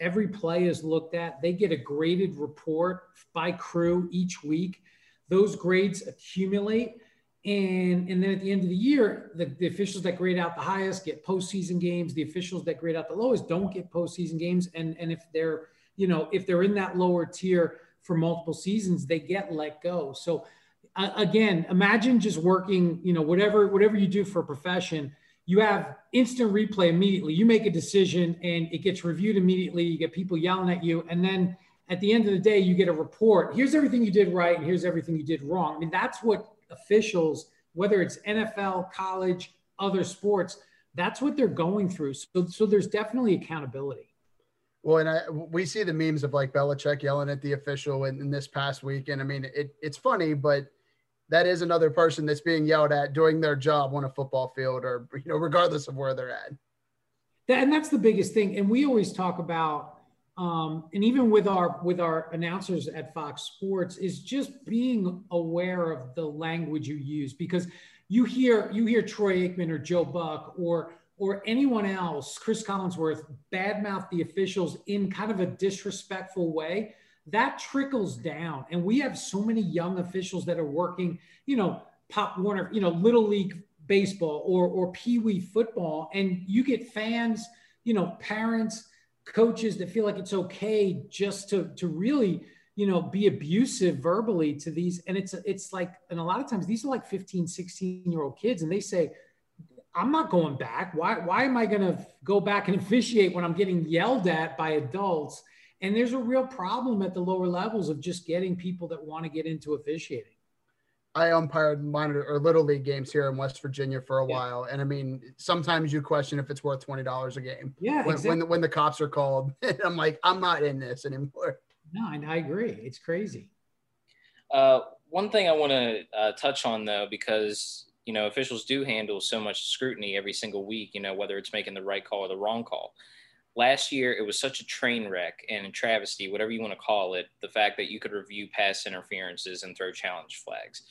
Every play is looked at. They get a graded report by crew each week. Those grades accumulate. And, and then at the end of the year, the, the officials that grade out the highest get postseason games. The officials that grade out the lowest don't get postseason games. And, and if they're you know, if they're in that lower tier for multiple seasons, they get let go. So again, imagine just working, you know, whatever whatever you do for a profession, you have instant replay immediately. You make a decision and it gets reviewed immediately. You get people yelling at you, and then at the end of the day, you get a report. Here's everything you did right, and here's everything you did wrong. I mean, that's what officials, whether it's NFL, college, other sports, that's what they're going through. So, so there's definitely accountability. Well, and I, we see the memes of like Belichick yelling at the official in, in this past week, and I mean, it, it's funny, but that is another person that's being yelled at doing their job on a football field or, you know, regardless of where they're at. and that's the biggest thing. And we always talk about, um, and even with our with our announcers at Fox Sports, is just being aware of the language you use because you hear you hear Troy Aikman or Joe Buck or or anyone else, Chris Collinsworth, badmouth the officials in kind of a disrespectful way, that trickles down. And we have so many young officials that are working, you know, Pop Warner, you know, Little League baseball or or Pee Wee football, and you get fans, you know, parents, coaches that feel like it's okay just to to really you know be abusive verbally to these and it's it's like and a lot of times these are like 15 16 year old kids and they say I'm not going back. Why, why am I going to go back and officiate when I'm getting yelled at by adults? And there's a real problem at the lower levels of just getting people that want to get into officiating. I umpired minor or little league games here in West Virginia for a yeah. while, and I mean, sometimes you question if it's worth twenty dollars a game. Yeah, when, exactly. when the, when the cops are called, <laughs> I'm like, I'm not in this anymore. No, I agree. It's crazy. Uh, one thing I want to uh, touch on though, because you know, officials do handle so much scrutiny every single week, you know, whether it's making the right call or the wrong call. Last year, it was such a train wreck and a travesty, whatever you want to call it, the fact that you could review pass interferences and throw challenge flags.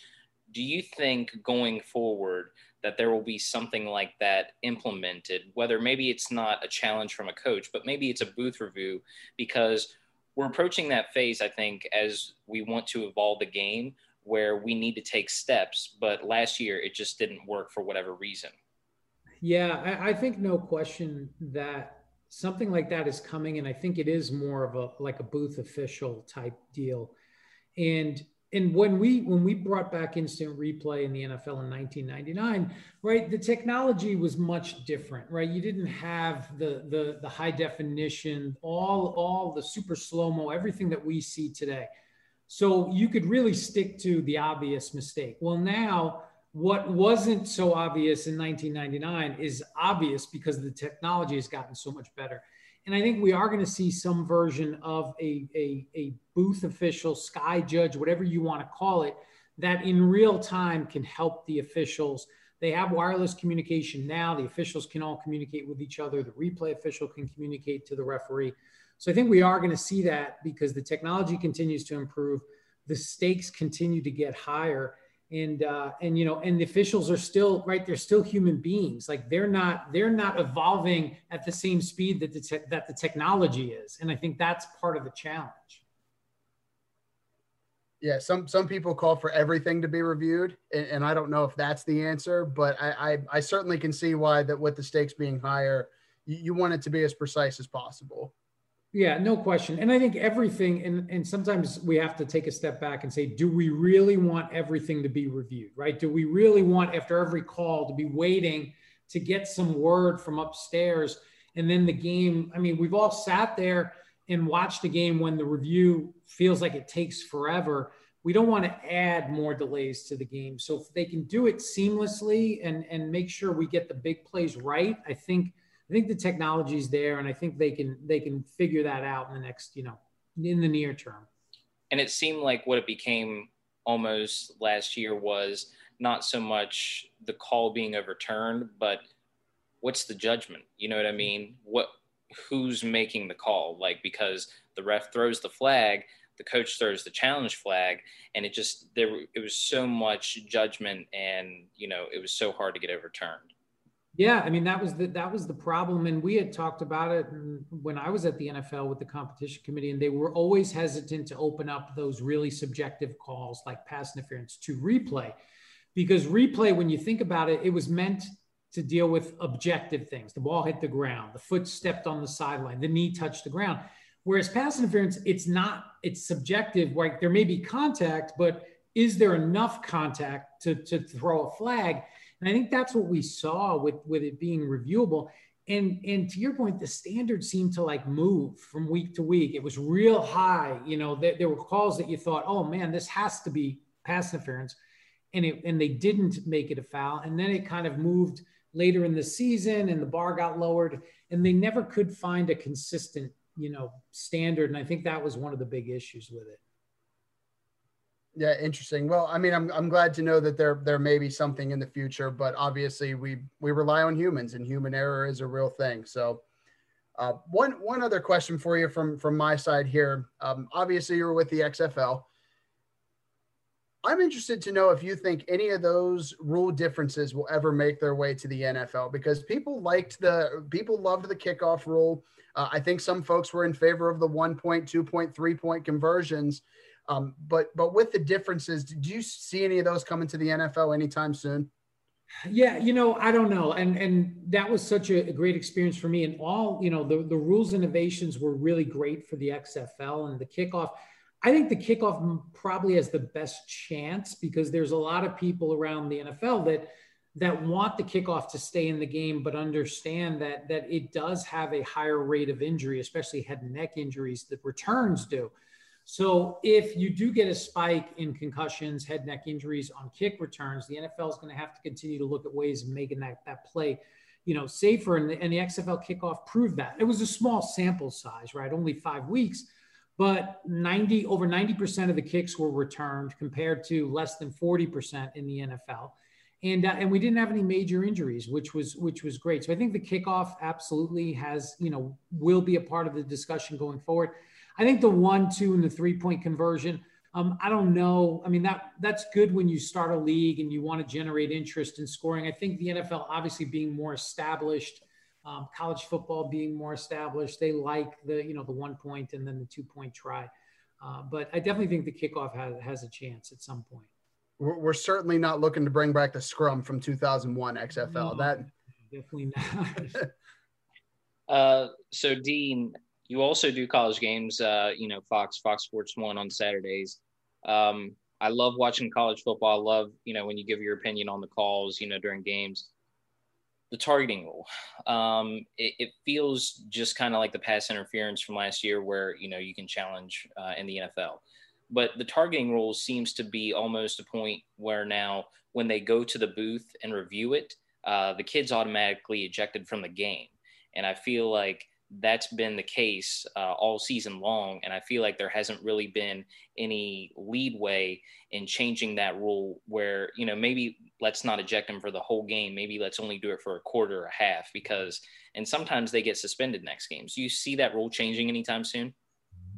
Do you think going forward that there will be something like that implemented, whether maybe it's not a challenge from a coach, but maybe it's a booth review because we're approaching that phase, I think, as we want to evolve the game where we need to take steps. But last year, it just didn't work for whatever reason. Yeah, I, I, think no question that something like that is coming, and I think it is more of a like a booth official type deal. And and when we when we brought back instant replay in the NFL in 1999, right, the technology was much different, right? You didn't have the the the high definition, all all the super slow mo, everything that we see today so you could really stick to the obvious mistake. Well, now what wasn't so obvious in 1999 is obvious because the technology has gotten so much better. And I think we are going to see some version of a, a, a booth official, sky judge, whatever you want to call it, that in real time can help the officials. They have wireless communication now. The officials can all communicate with each other. The replay official can communicate to the referee. So I think we are going to see that because the technology continues to improve, the stakes continue to get higher, and uh, and you know, and the officials are still right. They're still human beings. Like they're not they're not evolving at the same speed that the te- that the technology is, and I think that's part of the challenge. Yeah, some some people call for everything to be reviewed, and, and I don't know if that's the answer, but I, I, I certainly can see why that with the stakes being higher, you, you want it to be as precise as possible. Yeah, no question. And I think everything, and, and sometimes we have to take a step back and say, do we really want everything to be reviewed, right? Do we really want, after every call, to be waiting to get some word from upstairs? And then the game, I mean, we've all sat there and watched the game when the review feels like it takes forever. We don't want to add more delays to the game. So if they can do it seamlessly and, and make sure we get the big plays right, I think I think the technology is there, and I think they can they can figure that out in the next you know in the near term. And it seemed like what it became almost last year was not so much the call being overturned, but what's the judgment? You know what I mean? What who's making the call? Like because the ref throws the flag, the coach throws the challenge flag, and it just there it was so much judgment, and you know it was so hard to get overturned. Yeah, I mean that was the that was the problem, and we had talked about it when I was at the NFL with the competition committee, and they were always hesitant to open up those really subjective calls like pass interference to replay, because replay, when you think about it, it was meant to deal with objective things. The ball hit the ground, the foot stepped on the sideline, the knee touched the ground. Whereas pass interference, it's not, it's subjective. Like there may be contact, but is there enough contact to, to throw a flag? And I think that's what we saw with, with it being reviewable. And, and to your point, the standard seemed to like move from week to week. It was real high. You know, there, there were calls that you thought, oh man, this has to be pass interference. And it, and they didn't make it a foul. And then it kind of moved later in the season and the bar got lowered and they never could find a consistent, you know, standard. And I think that was one of the big issues with it. Yeah, interesting. Well, I mean, I'm I'm glad to know that there there may be something in the future, but obviously we we rely on humans, and human error is a real thing. So, uh, one one other question for you from from my side here. Um, obviously, you're with the XFL. I'm interested to know if you think any of those rule differences will ever make their way to the NFL because people liked the people loved the kickoff rule. Uh, I think some folks were in favor of the one point, two point, three point conversions. Um, but but with the differences, do you see any of those coming to the NFL anytime soon? Yeah, you know, I don't know, and and that was such a, a, great experience for me. And all you know, the the rules innovations were really great for the XFL and the kickoff. I think the kickoff probably has the best chance because there's a lot of people around the NFL that that want the kickoff to stay in the game, but understand that that it does have a higher rate of injury, especially head and neck injuries that returns do. So if you do get a spike in concussions, head neck injuries on kick returns, the NFL is going to have to continue to look at ways of making that, that play, you know, safer. And the, and the XFL kickoff proved that. It was a small sample size, right? Only five weeks, but 90 over 90% of the kicks were returned compared to less than 40% in the NFL. And, uh, and we didn't have any major injuries, which was which was great. So I think the kickoff absolutely has you know will be a part of the discussion going forward. I think the one, two, and the three point conversion. Um, I don't know. I mean that that's good when you start a league and you want to generate interest in scoring. I think the NFL, obviously being more established, um, college football being more established, they like the you know the one point and then the two point try. Uh, but I definitely think the kickoff has has a chance at some point. We're, we're certainly not looking to bring back the scrum from 2001 XFL. No, that definitely not. <laughs> uh, so Dean, you also do college games, uh, you know, Fox, Fox Sports One on Saturdays. Um, I love watching college football. I love, you know, when you give your opinion on the calls, you know, during games. The targeting rule, um, it, it, feels just kind of like the pass interference from last year, where you know you can challenge uh, in the NFL. But the targeting rule seems to be almost a point where now, when they go to the booth and review it, uh, the kid's automatically ejected from the game. And I feel like that's been the case uh, all season long. And I feel like there hasn't really been any leadway in changing that rule where, you know, maybe let's not eject him for the whole game. Maybe let's only do it for a quarter or a half because, and sometimes they get suspended next games. Do you see that rule changing anytime soon?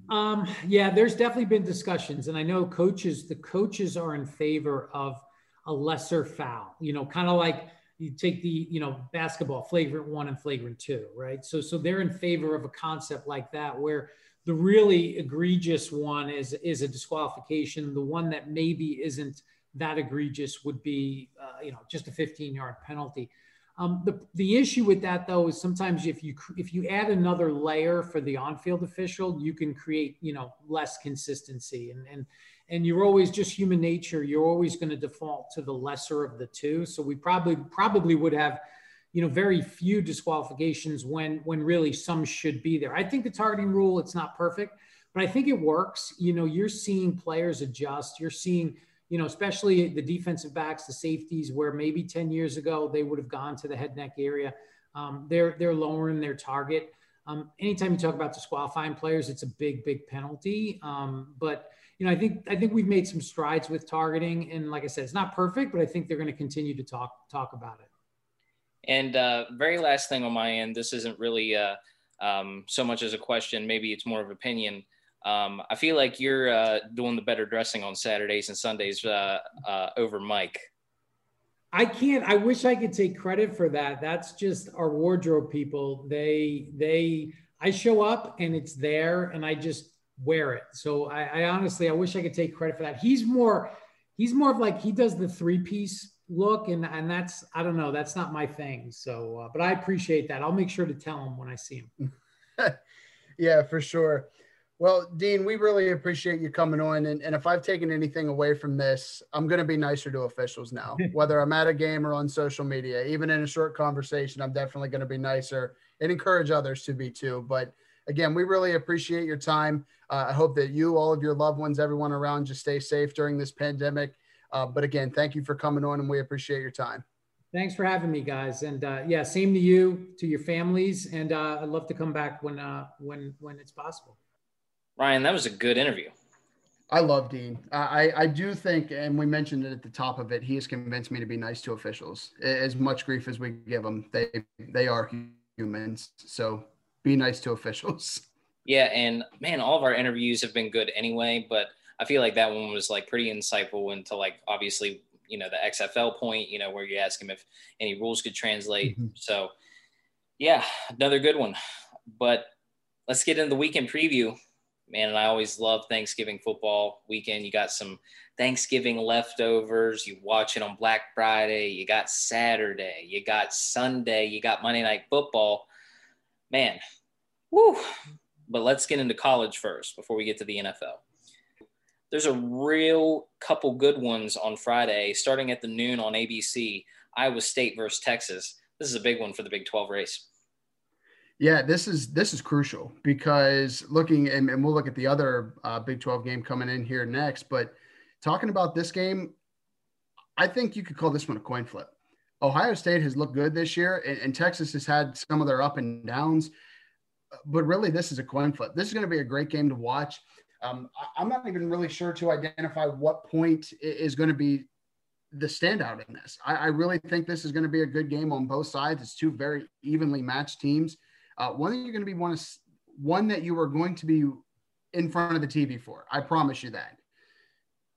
Um, yeah, there's definitely been discussions. And I know coaches, the coaches are in favor of a lesser foul, you know, kind of like, you take the you know basketball flagrant one and flagrant two right? So so they're in favor of a concept like that where the really egregious one is is a disqualification. The one that maybe isn't that egregious would be uh, you know just a 15 yard penalty. Um, the, the issue with that though is sometimes if you if you add another layer for the on-field official you can create you know less consistency. And and and you're always just human nature you're always going to default to the lesser of the two. So we probably probably would have you know very few disqualifications when when really some should be there. I think the targeting rule it's not perfect but i think it works. You know you're seeing players adjust. You're seeing you know especially the defensive backs the safeties where maybe 10 years ago they would have gone to the head neck area. Um, they're they're lowering their target. Um, anytime you talk about disqualifying players it's a big big penalty. Um, but you know, I think I think we've made some strides with targeting, and like I said, it's not perfect, but I think they're going to continue to talk talk about it. And uh, very last thing on my end, this isn't really uh, um, so much as a question. Maybe it's more of opinion. Um, I feel like you're uh, doing the better dressing on Saturdays and Sundays uh, uh, over Mike. I can't. I wish I could take credit for that. That's just our wardrobe people. They they. I show up and it's there, and I just wear it. So I, I, honestly, I wish I could take credit for that. He's more, he's more of like he does the three piece look, and and that's I don't know, that's not my thing. So, uh, but I appreciate that. I'll make sure to tell him when I see him. <laughs> Yeah, for sure. Well, Dean, we really appreciate you coming on. And, and if I've taken anything away from this, I'm going to be nicer to officials now, <laughs> whether I'm at a game or on social media. Even in a short conversation, I'm definitely going to be nicer and encourage others to be too. But again, we really appreciate your time. Uh, I hope that you, all of your loved ones, everyone around just stay safe during this pandemic. Uh, but again, thank you for coming on and we appreciate your time. Thanks for having me, guys. And uh, yeah, same to you, to your families. And uh, I'd love to come back when, uh, when, when it's possible. Ryan, that was a good interview. I love Dean. I, I do think, and we mentioned it at the top of it, he has convinced me to be nice to officials. As much grief as we give them, they they are humans. So be nice to officials. <laughs> Yeah, and man, all of our interviews have been good anyway, but I feel like that one was like pretty insightful into like obviously, you know, the XFL point, you know, where you ask him if any rules could translate. Mm-hmm. So yeah, another good one. But let's get into the weekend preview man, and I always love Thanksgiving football weekend. You got some Thanksgiving leftovers. You watch it on Black Friday. You got Saturday. You got Sunday. You got Monday Night Football. Man, woo. But let's get into college first before we get to the NFL. There's a real couple good ones on Friday, starting at the noon on ABC. Iowa State versus Texas. This is a big one for the Big 12 race. Yeah, this is this is crucial because looking and, and we'll look at the other uh, Big 12 game coming in here next. But talking about this game, I think you could call this one a coin flip. Ohio State has looked good this year, and, and Texas has had some of their up and downs. But really, this is a coin flip. This is going to be a great game to watch. Um, I'm not even really sure to identify what point is going to be the standout in this. I, I really think this is going to be a good game on both sides. It's two very evenly matched teams uh, one that you're going to be one, one that you are going to be in front of the TV for. I promise you that.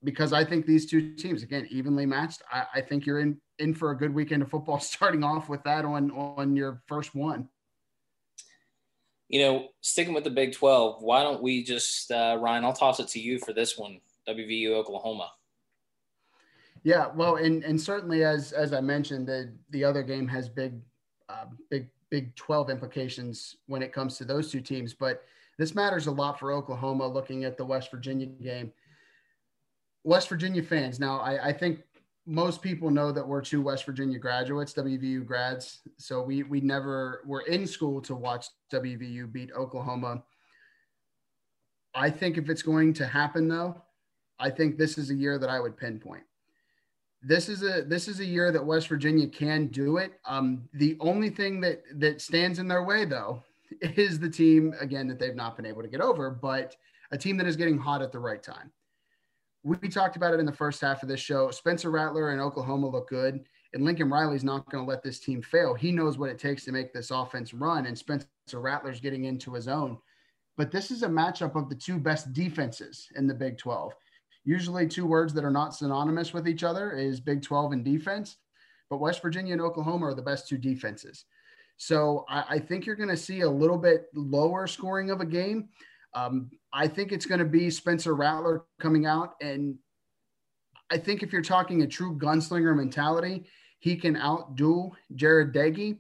Because I think these two teams, again, evenly matched. I, I think you're in in for a good weekend of football. <laughs> Starting off with that on on your first one. You know, sticking with the Big Twelve, why don't we just uh, Ryan? I'll toss it to you for this one. WVU Oklahoma. Yeah, well, and and certainly as as I mentioned, the the other game has big uh, big Big 12 implications when it comes to those two teams. But this matters a lot for Oklahoma looking at the West Virginia game. West Virginia fans, now I, I think most people know that we're two West Virginia graduates, WVU grads. So we we never were in school to watch WVU beat Oklahoma. I think if it's going to happen though, I think this is a year that I would pinpoint this is a this is a year that West Virginia can do it. Um, the only thing that that stands in their way, though, is the team again that they've not been able to get over, but a team that is getting hot at the right time. We, talked about it in the first half of this show. Spencer Rattler and Oklahoma look good, and Lincoln Riley's not going to let this team fail. He knows what it takes to make this offense run, and Spencer Rattler's getting into his own. But this is a matchup of the two best defenses in the Big 12 usually two words that are not synonymous with each other is Big 12 and defense. But West Virginia and Oklahoma are the best two defenses. So I, I think you're going to see a little bit lower scoring of a game. Um, I think it's going to be Spencer Rattler coming out. And I think if you're talking a true gunslinger mentality, he can outdo Jarret Doege.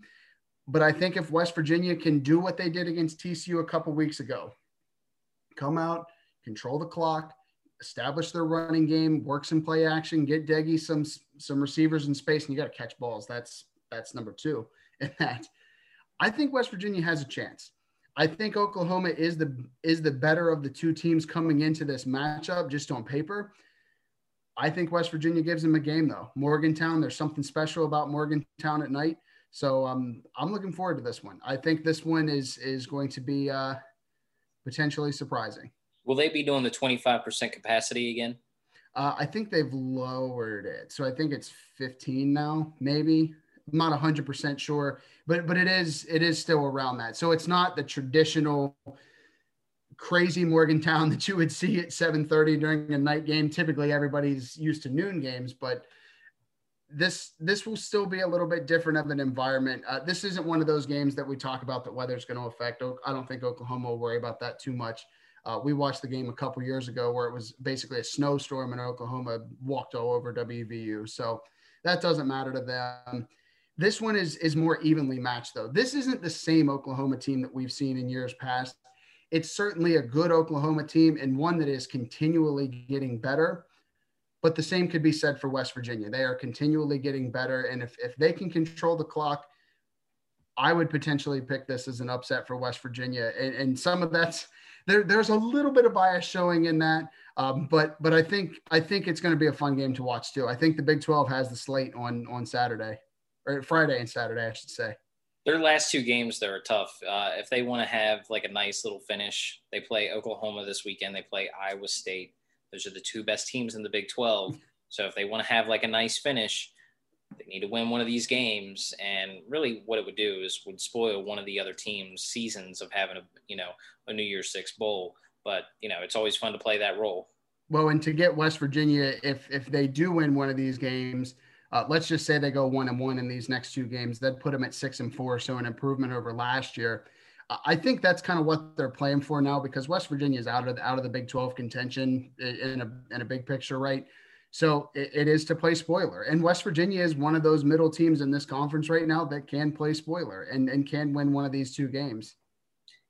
But I think if West Virginia can do what they did against TCU a couple weeks ago, come out, control the clock, establish their running game, work some play action, get Doege some some receivers in space, and you got to catch balls. That's that's number two. And that I think West Virginia has a chance. I think Oklahoma is the is the better of the two teams coming into this matchup, just on paper. I think West Virginia gives them a game though. Morgantown, there's something special about Morgantown at night. So um, I'm looking forward to this one. I think this one is is going to be uh, potentially surprising. Will they be doing the 25% capacity again? Uh, I think they've lowered it. So I think it's 15 now, maybe. I'm not 100% sure, but but it is it is still around that. So it's not the traditional crazy Morgantown <laughs> that you would see at 7:30 during a night game. Typically everybody's used to noon games, but this this will still be a little bit different of an environment. Uh, this isn't one of those games that we talk about that weather's going to affect. I don't think Oklahoma will worry about that too much. Uh, we watched the game a couple years ago where it was basically a snowstorm in Oklahoma, walked all over WVU. So that doesn't matter to them. This one is is more evenly matched though. This isn't the same Oklahoma team that we've seen in years past. it's certainly a good Oklahoma team and one that is continually getting better. But the same could be said for West Virginia. They are continually getting better. And if, if they can control the clock, I would potentially pick this as an upset for West Virginia. And, and some of that's there, there's a little bit of bias showing in that. Um, but but I think I think it's going to be a fun game to watch too. I think the Big 12 has the slate on on Saturday or Friday and Saturday, I should say. Their last two games they are tough. Uh, if they want to have like a nice little finish, they play Oklahoma this weekend. They play Iowa State. Those are the two best teams in the Big 12. So if they want to have like a nice finish, they need to win one of these games. And really, what it would do is would spoil one of the other teams' seasons of having a you know a New Year's Six bowl. But you know, it's always fun to play that role. Well, and to get West Virginia, if if they do win one of these games, uh, let's just say they go one and one in these next two games, that'd put them at six and four, so an improvement over last year. I think that's kind of what they're playing for now because West Virginia is out of the, out of the Big 12 contention in a in a big picture, right? So it, it is to play spoiler, and West Virginia is one of those middle teams in this conference right now that can play spoiler and and can win one of these two games.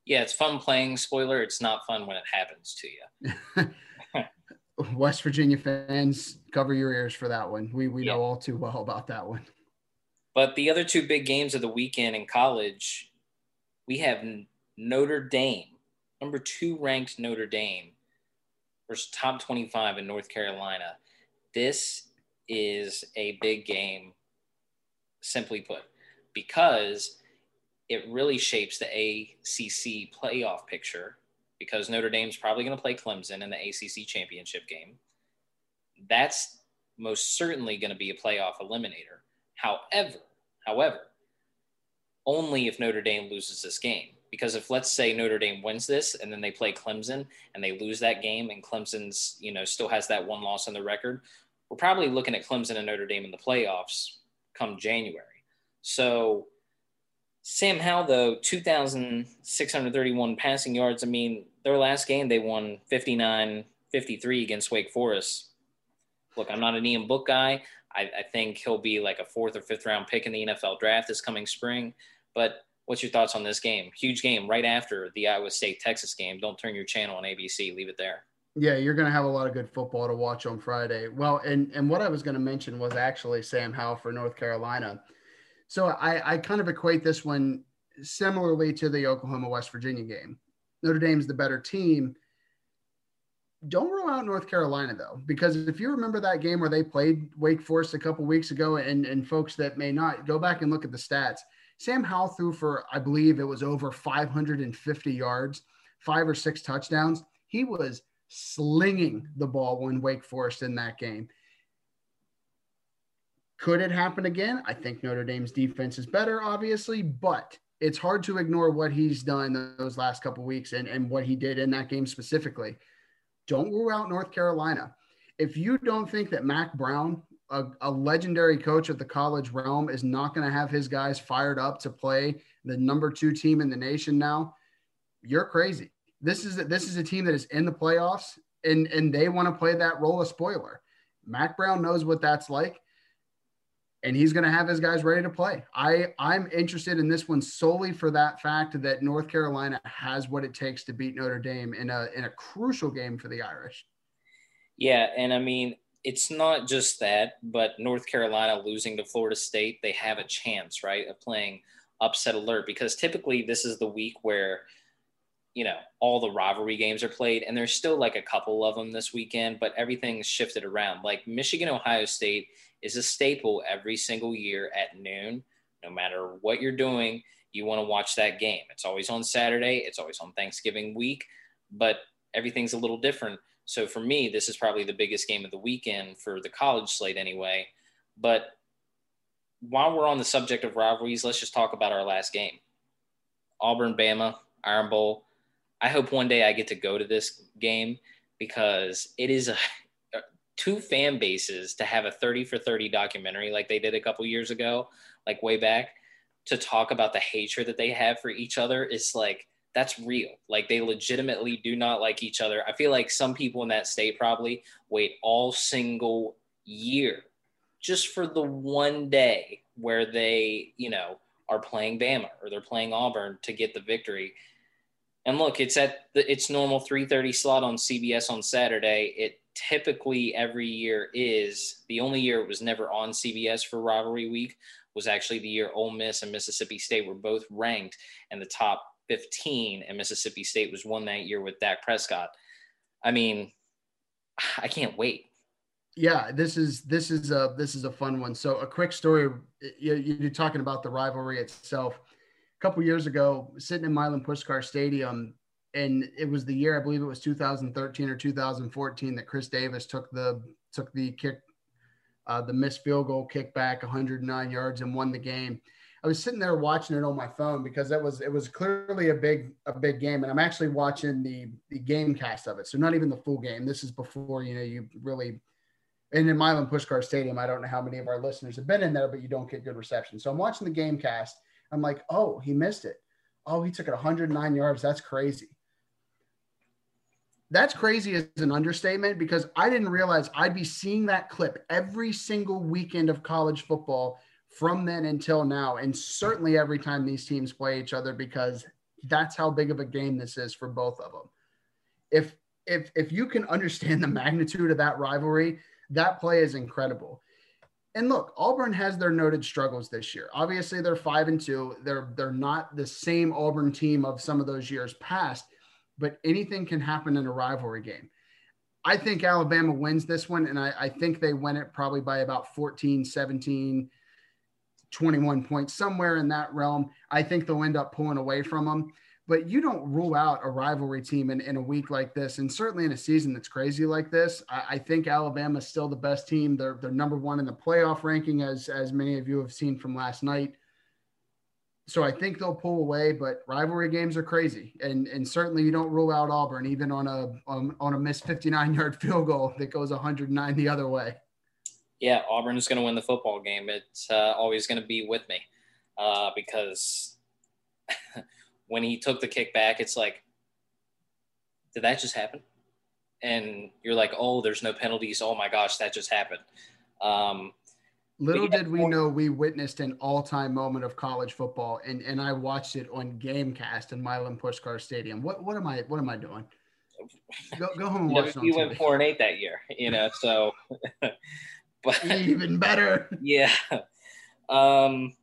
Yeah, it's fun playing spoiler. It's not fun when it happens to you. <laughs> <laughs> West Virginia fans, cover your ears for that one. We we yeah. know all too well about that one. But the other two big games of the weekend in college, we have Notre Dame, number two ranked Notre Dame, versus top 25 in North Carolina. This is a big game, simply put, because it really shapes the ACC playoff picture because Notre Dame's probably going to play Clemson in the ACC championship game. That's most certainly going to be a playoff eliminator. However, however, only if Notre Dame loses this game. Because if let's say Notre Dame wins this and then they play Clemson and they lose that game and Clemson's, you know, still has that one loss on the record, we're probably looking at Clemson and Notre Dame in the playoffs come January. So Sam Howell, though, 2,631 passing yards. I mean, their last game, they won 59 53 against Wake Forest. Look, I'm not an Ian Book guy. I, I, think he'll be like a fourth or fifth round pick in the NFL draft this coming spring. But what's your thoughts on this game? Huge game right after the Iowa State Texas game. Don't turn your channel on ABC. Leave it there. Yeah, you're going to have a lot of good football to watch on Friday. Well, and and what I was going to mention was actually Sam Howell for North Carolina. So I, I kind of equate this one similarly to the Oklahoma West Virginia game. Notre Dame's the better team. Don't rule out North Carolina though, because if you remember that game where they played Wake Forest a couple weeks ago, and and folks that may not go back and look at the stats, Sam Howell threw for I believe it was over 550 yards, five or six touchdowns. He was slinging the ball when Wake Forest in that game. Could it happen again? I think Notre Dame's defense is better, obviously, but it's hard to ignore what he's done those last couple weeks and, and what he did in that game specifically. Don't rule out North Carolina. If you don't think that Mack Brown, a, a legendary coach of the college realm, is not going to have his guys fired up to play the number two team in the nation now, you're crazy. This is a, this is a team that is in the playoffs and and they want to play that role of spoiler. Mack Brown knows what that's like and he's going to have his guys ready to play. I I'm interested in this one solely for that fact that North Carolina has what it takes to beat Notre Dame in a in a crucial game for the Irish. Yeah, and I mean it's not just that, but North Carolina losing to Florida State, they have a chance, right, of playing upset alert because typically this is the week where you know all the rivalry games are played and there's still like a couple of them this weekend but everything's shifted around like michigan ohio state is a staple every single year at noon. No matter what you're doing you want to watch that game. It's always on saturday. It's always on thanksgiving week but everything's a little different. So for me this is probably the biggest game of the weekend for the college slate anyway. But while we're on the subject of rivalries let's just talk about our last game. Auburn bama iron bowl. I hope one day I get to go to this game because it is a, two fan bases to have a 30 for 30 documentary like they did a couple years ago, like way back, to talk about the hatred that they have for each other is like that's real. Like they legitimately do not like each other. I feel like some people in that state probably wait all single year just for the one day where they, you know, are playing Bama or they're playing Auburn to get the victory And look, it's at the, its normal 3:30 slot on CBS on Saturday. It typically every year is. The only year it was never on CBS for rivalry week was actually the year Ole Miss and Mississippi State were both ranked in the top 15, and Mississippi State was one that year with Dak Prescott. I mean, I can't wait. Yeah, this is this is a this is a fun one. So a quick story. You, you're talking about the rivalry itself. Couple years ago, sitting in Milan Puskar Stadium, and it was the year I believe it was 2013 or 2014 that Chris Davis took the took the kick, uh, the missed field goal kick back 109 yards and won the game. I was sitting there watching it on my phone because that was it was clearly a big a big game, and I'm actually watching the the game cast of it. So not even the full game. This is before you know you really. And in Milan Puskar Stadium, I don't know how many of our listeners have been in there, but you don't get good reception. So I'm watching the game cast. I'm like, oh, he missed it. Oh, he took it 109 yards. That's crazy. That's crazy as an understatement because I didn't realize I'd be seeing that clip every single weekend of college football from then until now, and certainly every time these teams play each other, because that's how big of a game this is for both of them. If if if you can understand the magnitude of that rivalry, that play is incredible. And look, Auburn has their noted struggles this year. Obviously, they're five and two. They're they're not the same Auburn team of some of those years past, but anything can happen in a rivalry game. I think Alabama wins this one, and I, I think they win it probably by about 14, 17, 21 points, somewhere in that realm. I think they'll end up pulling away from them. But you don't rule out a rivalry team in, in a week like this, and certainly in a season that's crazy like this. I, I think Alabama's still the best team. They're they're number one in the playoff ranking, as as many of you have seen from last night. So I think they'll pull away, but rivalry games are crazy, and and certainly you don't rule out Auburn even on a on, on a missed 59 yard <laughs> field goal that goes 109 the other way yeah, Auburn is going to win the football game. It's uh, always going to be with me uh, because <laughs> when he took the kick back, it's like, did that just happen? And you're like, oh, there's no penalties. Oh my gosh, that just happened. Um, Little did we know we witnessed an all-time moment of college football, and, and I watched it on GameCast in Milan Puskar Stadium. What what am I what am I doing? Go, go home and watch. You, you went four and eight that year, you know. So <laughs> but even better. <laughs> Yeah. Um,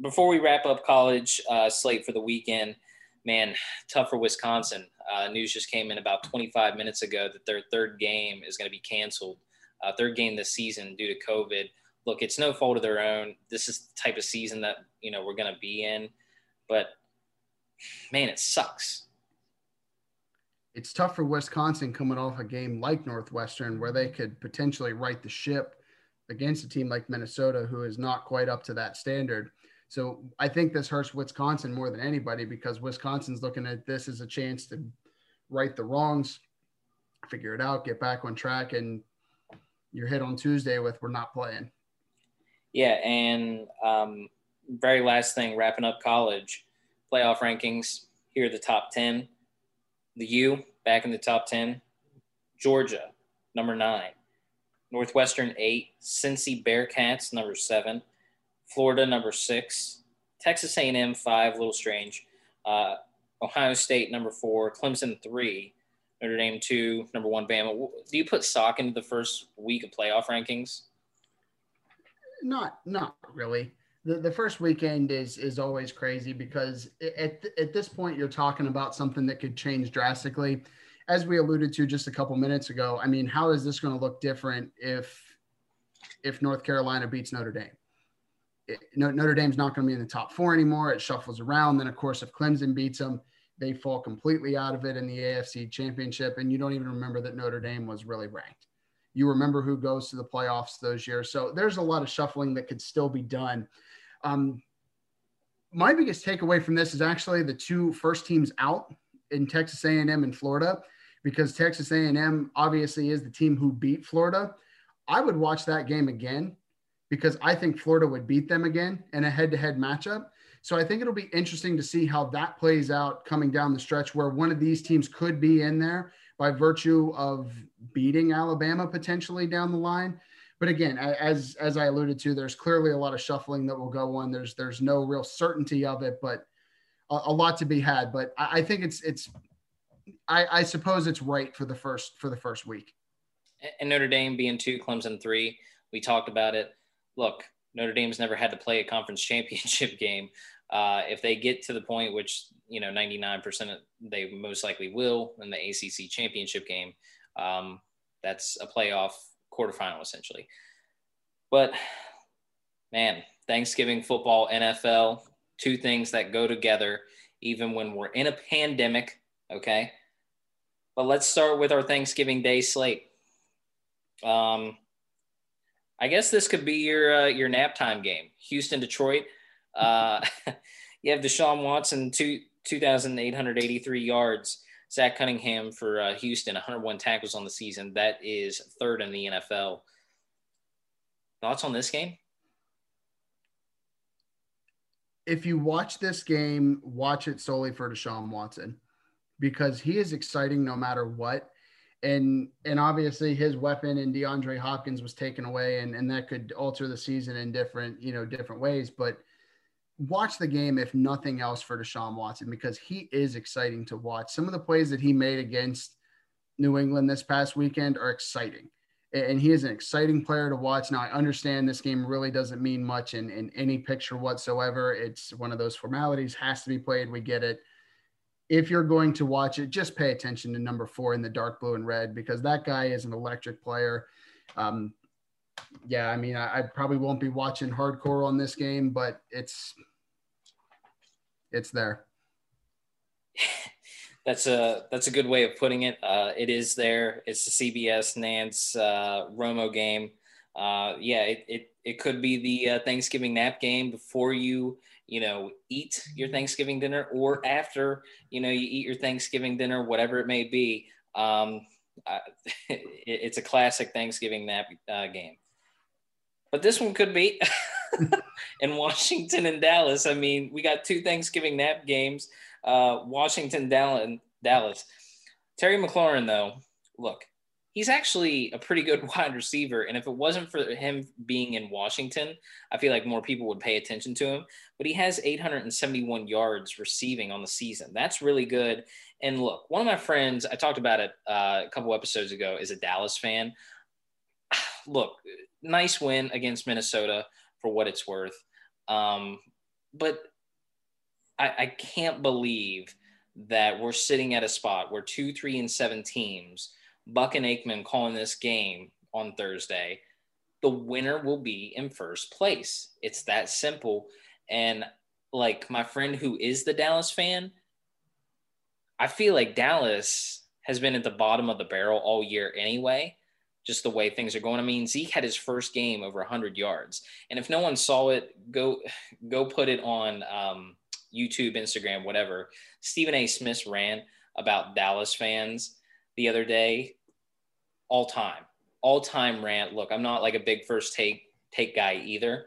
before we wrap up college uh, slate for the weekend, man, tough for Wisconsin. Uh, news just came in about 25 minutes ago that their third game is going to be canceled. Uh, third game this season due to COVID. Look, it's no fault of their own. This is the type of season that you know we're going to be in, but man, it sucks. It's tough for Wisconsin coming off a game like Northwestern where they could potentially right the ship against a team like Minnesota, who is not quite up to that standard. So I think this hurts Wisconsin more than anybody because Wisconsin's looking at this as a chance to right the wrongs, figure it out, get back on track, and you're hit on Tuesday with we're not playing. Yeah, and um, very last thing, wrapping up college playoff rankings. Here are the top ten. The U back in the top ten. Georgia number nine. Northwestern eight, Cincy Bearcats number seven, Florida number six, Texas A&M five, a little strange, uh, Ohio State number four, Clemson three, Notre Dame two, number one Bama. Do you put stock into the first week of playoff rankings? Not, not really. The, the first weekend is is always crazy because at, at this point you're talking about something that could change drastically as we alluded to just a couple minutes ago, I mean, how is this going to look different if if North Carolina beats Notre Dame? It, Notre Dame's not going to be in the top four anymore. It shuffles around. Then, of course, if Clemson beats them, they fall completely out of it in the AFC Championship, and you don't even remember that Notre Dame was really ranked. You remember who goes to the playoffs those years. So there's a lot of shuffling that could still be done. Um, my biggest takeaway from this is actually the two first teams out in Texas A&M and Florida because Texas A&M obviously is the team who beat Florida. I would watch that game again because I think Florida would beat them again in a head-to-head matchup. So I think it'll be interesting to see how that plays out coming down the stretch where one of these teams could be in there by virtue of beating Alabama potentially down the line. But again, as as I alluded to, there's clearly a lot of shuffling that will go on. There's there's no real certainty of it, but a, a lot to be had. But I, I think it's it's I, I suppose it's right for the first for the first week. And Notre Dame being two, Clemson three. We talked about it. Look, Notre Dame's never had to play a conference <laughs> championship game. Uh, if they get to the point, which you know, 99% they most likely will in the ACC championship game, um, that's a playoff quarterfinal essentially. But man, Thanksgiving football, NFL, two things that go together, even when we're in a pandemic. Okay. But let's start with our Thanksgiving Day slate. Um, I guess this could be your uh, your nap time game. Houston, Detroit. Uh, <laughs> you have Deshaun Watson, two, 2,883 yards. Zach Cunningham for uh, Houston, 101 tackles on the season. That is third in the NFL. Thoughts on this game? If you watch this game, watch it solely for Deshaun Watson because he is exciting no matter what. And and obviously his weapon and DeAndre Hopkins was taken away and, and that could alter the season in different, you know, different ways. But watch the game if nothing else for Deshaun Watson because he is exciting to watch. Some of the plays that he made against New England this past weekend are exciting. And he is an exciting player to watch. Now, I understand this game really doesn't mean much in, in any picture whatsoever. It's one of those formalities, has to be played. We get it if you're going to watch it, just pay attention to number four in the dark blue and red because that guy is an electric player. Um, yeah, I mean, I, I, probably won't be watching hardcore on this game, but it's it's there. <laughs> That's a that's a good way of putting it. Uh, it is there. It's the CBS Nance uh, Romo game. Uh, yeah, it, it it could be the uh, Thanksgiving nap game before you you know, eat your Thanksgiving dinner or after, you know, you eat your Thanksgiving dinner, whatever it may be. Um, uh, <laughs> it, it's a classic Thanksgiving nap uh, game. But this one could be <laughs> in Washington and Dallas. I mean, we got two Thanksgiving nap games. Uh, Washington, Dallas, Dallas. Terry McLaurin, though, look, he's actually a pretty good <laughs> wide receiver. And if it wasn't for him being in Washington, I feel like more people would pay attention to him. But he has 871 yards receiving on the season. That's really good. And look, one of my friends, I talked about it uh, a couple episodes ago, is a Dallas fan. <sighs> Look, nice win against Minnesota for what it's worth. Um, but I, I can't believe that we're sitting at a spot where two, three, and seven teams – Buck and Aikman calling this game on Thursday, the winner will be in first place. It's that simple. And like my friend who is the Dallas fan, I feel like Dallas has been at the bottom of the barrel all year anyway, just the way things are going. I mean, Zeke had his first game over 100 yards. And if no one saw it, go go put it on um, YouTube, Instagram, whatever. Stephen A. Smith ran about Dallas fans the other day all time, all time rant. Look, I'm not like a big first take take guy either,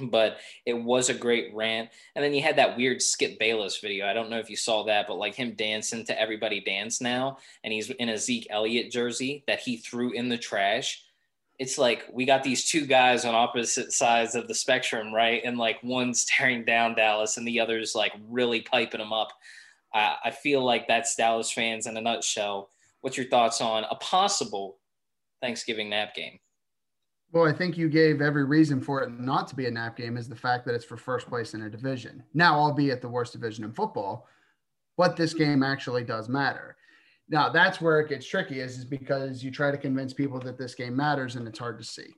but it was a great rant. And then you had that weird Skip Bayless video. I don't know if you saw that, but like him dancing to Everybody Dance Now, and he's in a Zeke Elliott jersey that he threw in the trash. It's like we got these two guys on opposite sides of the spectrum, right? And like one's tearing down Dallas, and the other's like really piping them up. I, I feel like that's Dallas fans in a nutshell what's your thoughts on a possible Thanksgiving nap game? Well, I think you gave every reason for it not to be a nap game is the fact that it's for first place in a division. Now, albeit the worst division in football, but this game actually does matter. Now, that's where it gets tricky is, is because you try to convince people that this game matters and it's hard to see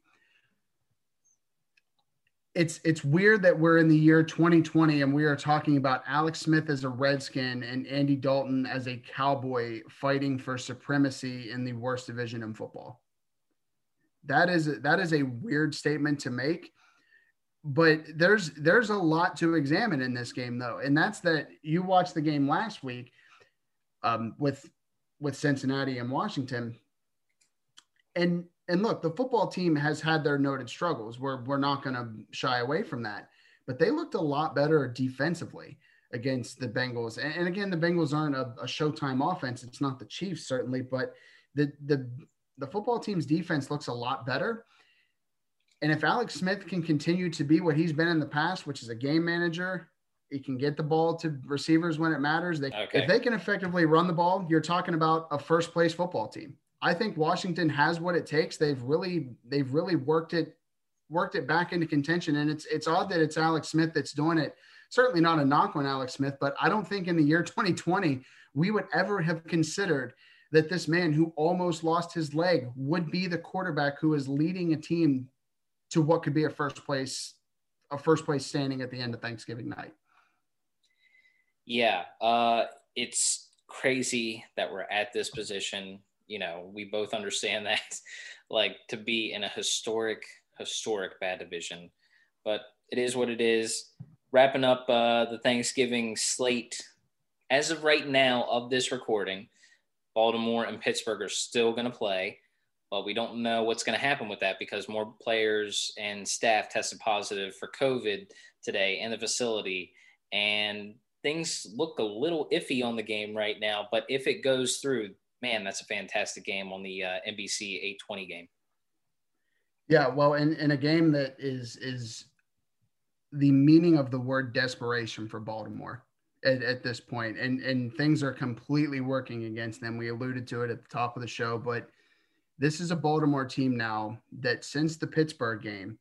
it's it's weird that we're in the year 2020 and we are talking about Alex Smith as a Redskin and Andy Dalton as a Cowboy fighting for supremacy in the worst division in football. That is that is a weird statement to make, but there's there's a lot to examine in this game though, and that's that you watched the game last week um, with with Cincinnati and Washington, and and look, the football team has had their noted struggles. We're we're not going to shy away from that, but they looked a lot better defensively against the Bengals. And, and again, the Bengals aren't a, a, Showtime offense. It's not the Chiefs certainly, but the the the football team's defense looks a lot better. And if Alex Smith can continue to be what he's been in the past, which is a game manager He can get the ball to receivers when it matters. They, Okay. If they can effectively run the ball, you're talking about a first place football team. I think Washington has what it takes. They've really they've really worked it worked it back into contention. And it's it's odd that it's Alex Smith that's doing it. Certainly not a knock on Alex Smith, but I don't think in the year <laughs> 2020 we would ever have considered that this man who almost lost his leg would be the quarterback who is leading a team to what could be a first place a first place standing at the end of Thanksgiving night. Yeah, uh, it's crazy that we're at this position. You know, we both understand <laughs> that, like, to be in a historic, historic bad division, but it is what it is. Wrapping up uh, the Thanksgiving slate as of right now of this recording, Baltimore and Pittsburgh are still going to play, but we don't know what's going to happen with that because more players and staff tested positive for COVID today in the facility. And things look a little iffy on the game right now, but if it goes through, man, that's a fantastic game on the uh, NBC 820 game. Yeah, well, in, in a game that is is the meaning of the word desperation for Baltimore at, at this point, and and things are completely working against them. We alluded to it at the top of the show, but this is a Baltimore team now that since the Pittsburgh game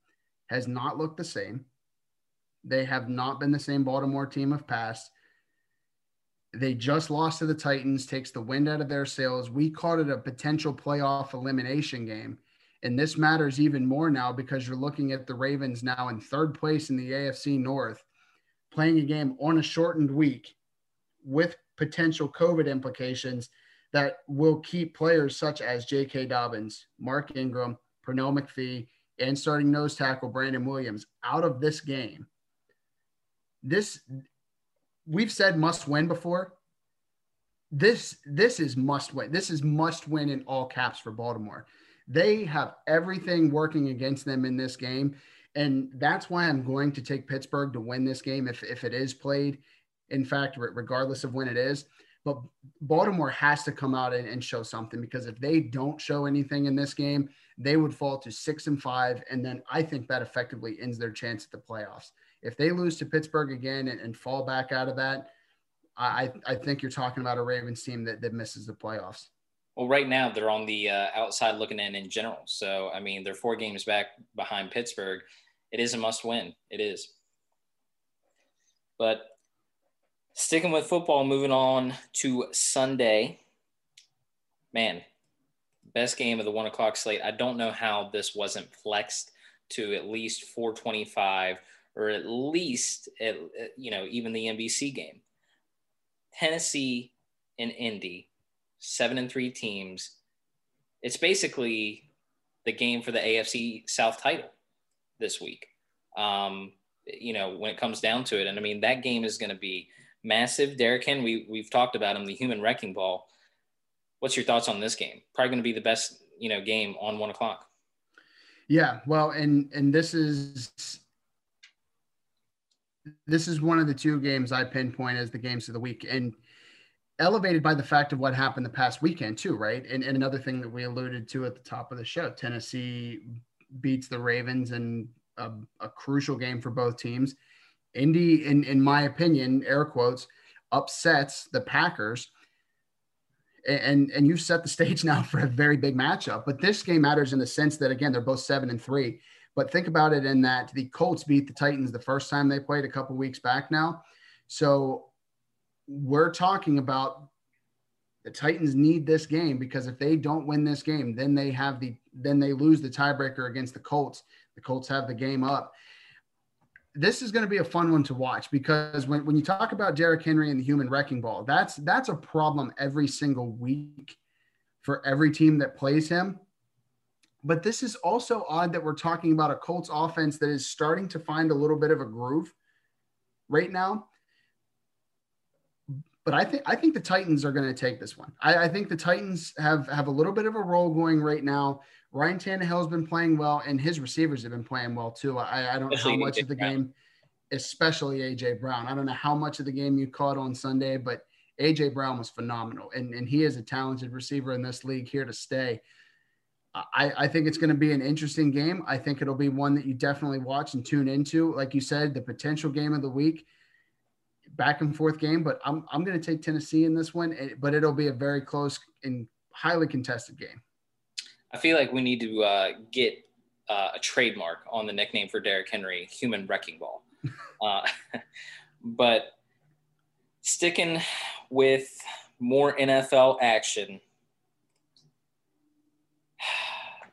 has not looked the same. They have not been the same Baltimore team of past. They just lost to the Titans, takes the wind out of their sails. We called it a potential playoff elimination game. And this matters even more now because you're looking at the Ravens now in third place in the AFC North, playing a game on a shortened week with potential COVID implications that will keep players such as J.K. Dobbins, Mark Ingram, Pernell McPhee, and starting nose tackle Brandon Williams out of this game. This we've said must win before. This this is must win. This is must win in all caps for Baltimore. They have everything working against them in this game. And that's why I'm going to take Pittsburgh to win this game if, if it is played. In fact, regardless of when it is. But Baltimore has to come out and, and show something because if they don't show anything in this game, they would fall to six and five. And then I think that effectively ends their chance at the playoffs. If they lose to Pittsburgh again and, and fall back out of that, I, I think you're talking about a Ravens team that, that misses the playoffs. Well, right now they're on the uh, outside looking in in general. So, I mean, they're four games back behind Pittsburgh. It is a must win. It is. But sticking with football, moving on to Sunday. Man, best game of the one o'clock slate. I don't know how this wasn't flexed to at least 425 or at least, at, you know, even the NBC game. Tennessee and Indy, seven and three teams. It's basically the game for the AFC South title this week. Um, you know, when it comes down to it. And I mean, that game is going to be massive. Derrick Henry, we've talked about him, the human wrecking ball. What's your thoughts on this game? Probably going to be the best, you know, game on one o'clock. Yeah, well, and and this is this is one of the two games I pinpoint as the games of the week, and elevated by the fact of what happened the past weekend too, right? And, and another thing that we alluded to at the top of the show, Tennessee beats the Ravens in a, a crucial game for both teams. Indy, in in my opinion, air quotes, upsets the Packers. And and you've set the stage <laughs> now for a very big matchup. But this game matters in the sense that again, they're both seven and three. But think about it in that the Colts beat the Titans the first time they played a couple weeks back now. So we're talking about the Titans need this game because if they don't win this game, then they have the then they lose the tiebreaker against the Colts. The Colts have the game up. This is going to be a fun one to watch because when, when you talk about Derrick Henry and the human wrecking ball, that's that's a problem every single week for every team that plays him. But this is also odd that we're talking about a Colts offense that is starting to find a little bit of a groove right now. But I think I think the Titans are going to take this one. I, I, think the Titans have have a little bit of a roll going right now. Ryan Tannehill has been playing well, and his receivers have been playing well too. I, I don't especially know how much of the Brown. game, especially AJ Brown. I don't know how much of the game you caught on Sunday, but AJ Brown was phenomenal, and and he is a talented receiver in this league here to stay. I, I think it's going to be an interesting game. I think it'll be one that you definitely watch and tune into. Like you said, the potential game of the week. back and forth game, but I'm I'm going to take Tennessee in this one, but it'll be a very close and highly contested game. I feel like we need to uh, get uh, a trademark on the nickname for Derrick Henry, human wrecking ball. <laughs> uh, but sticking with more NFL action,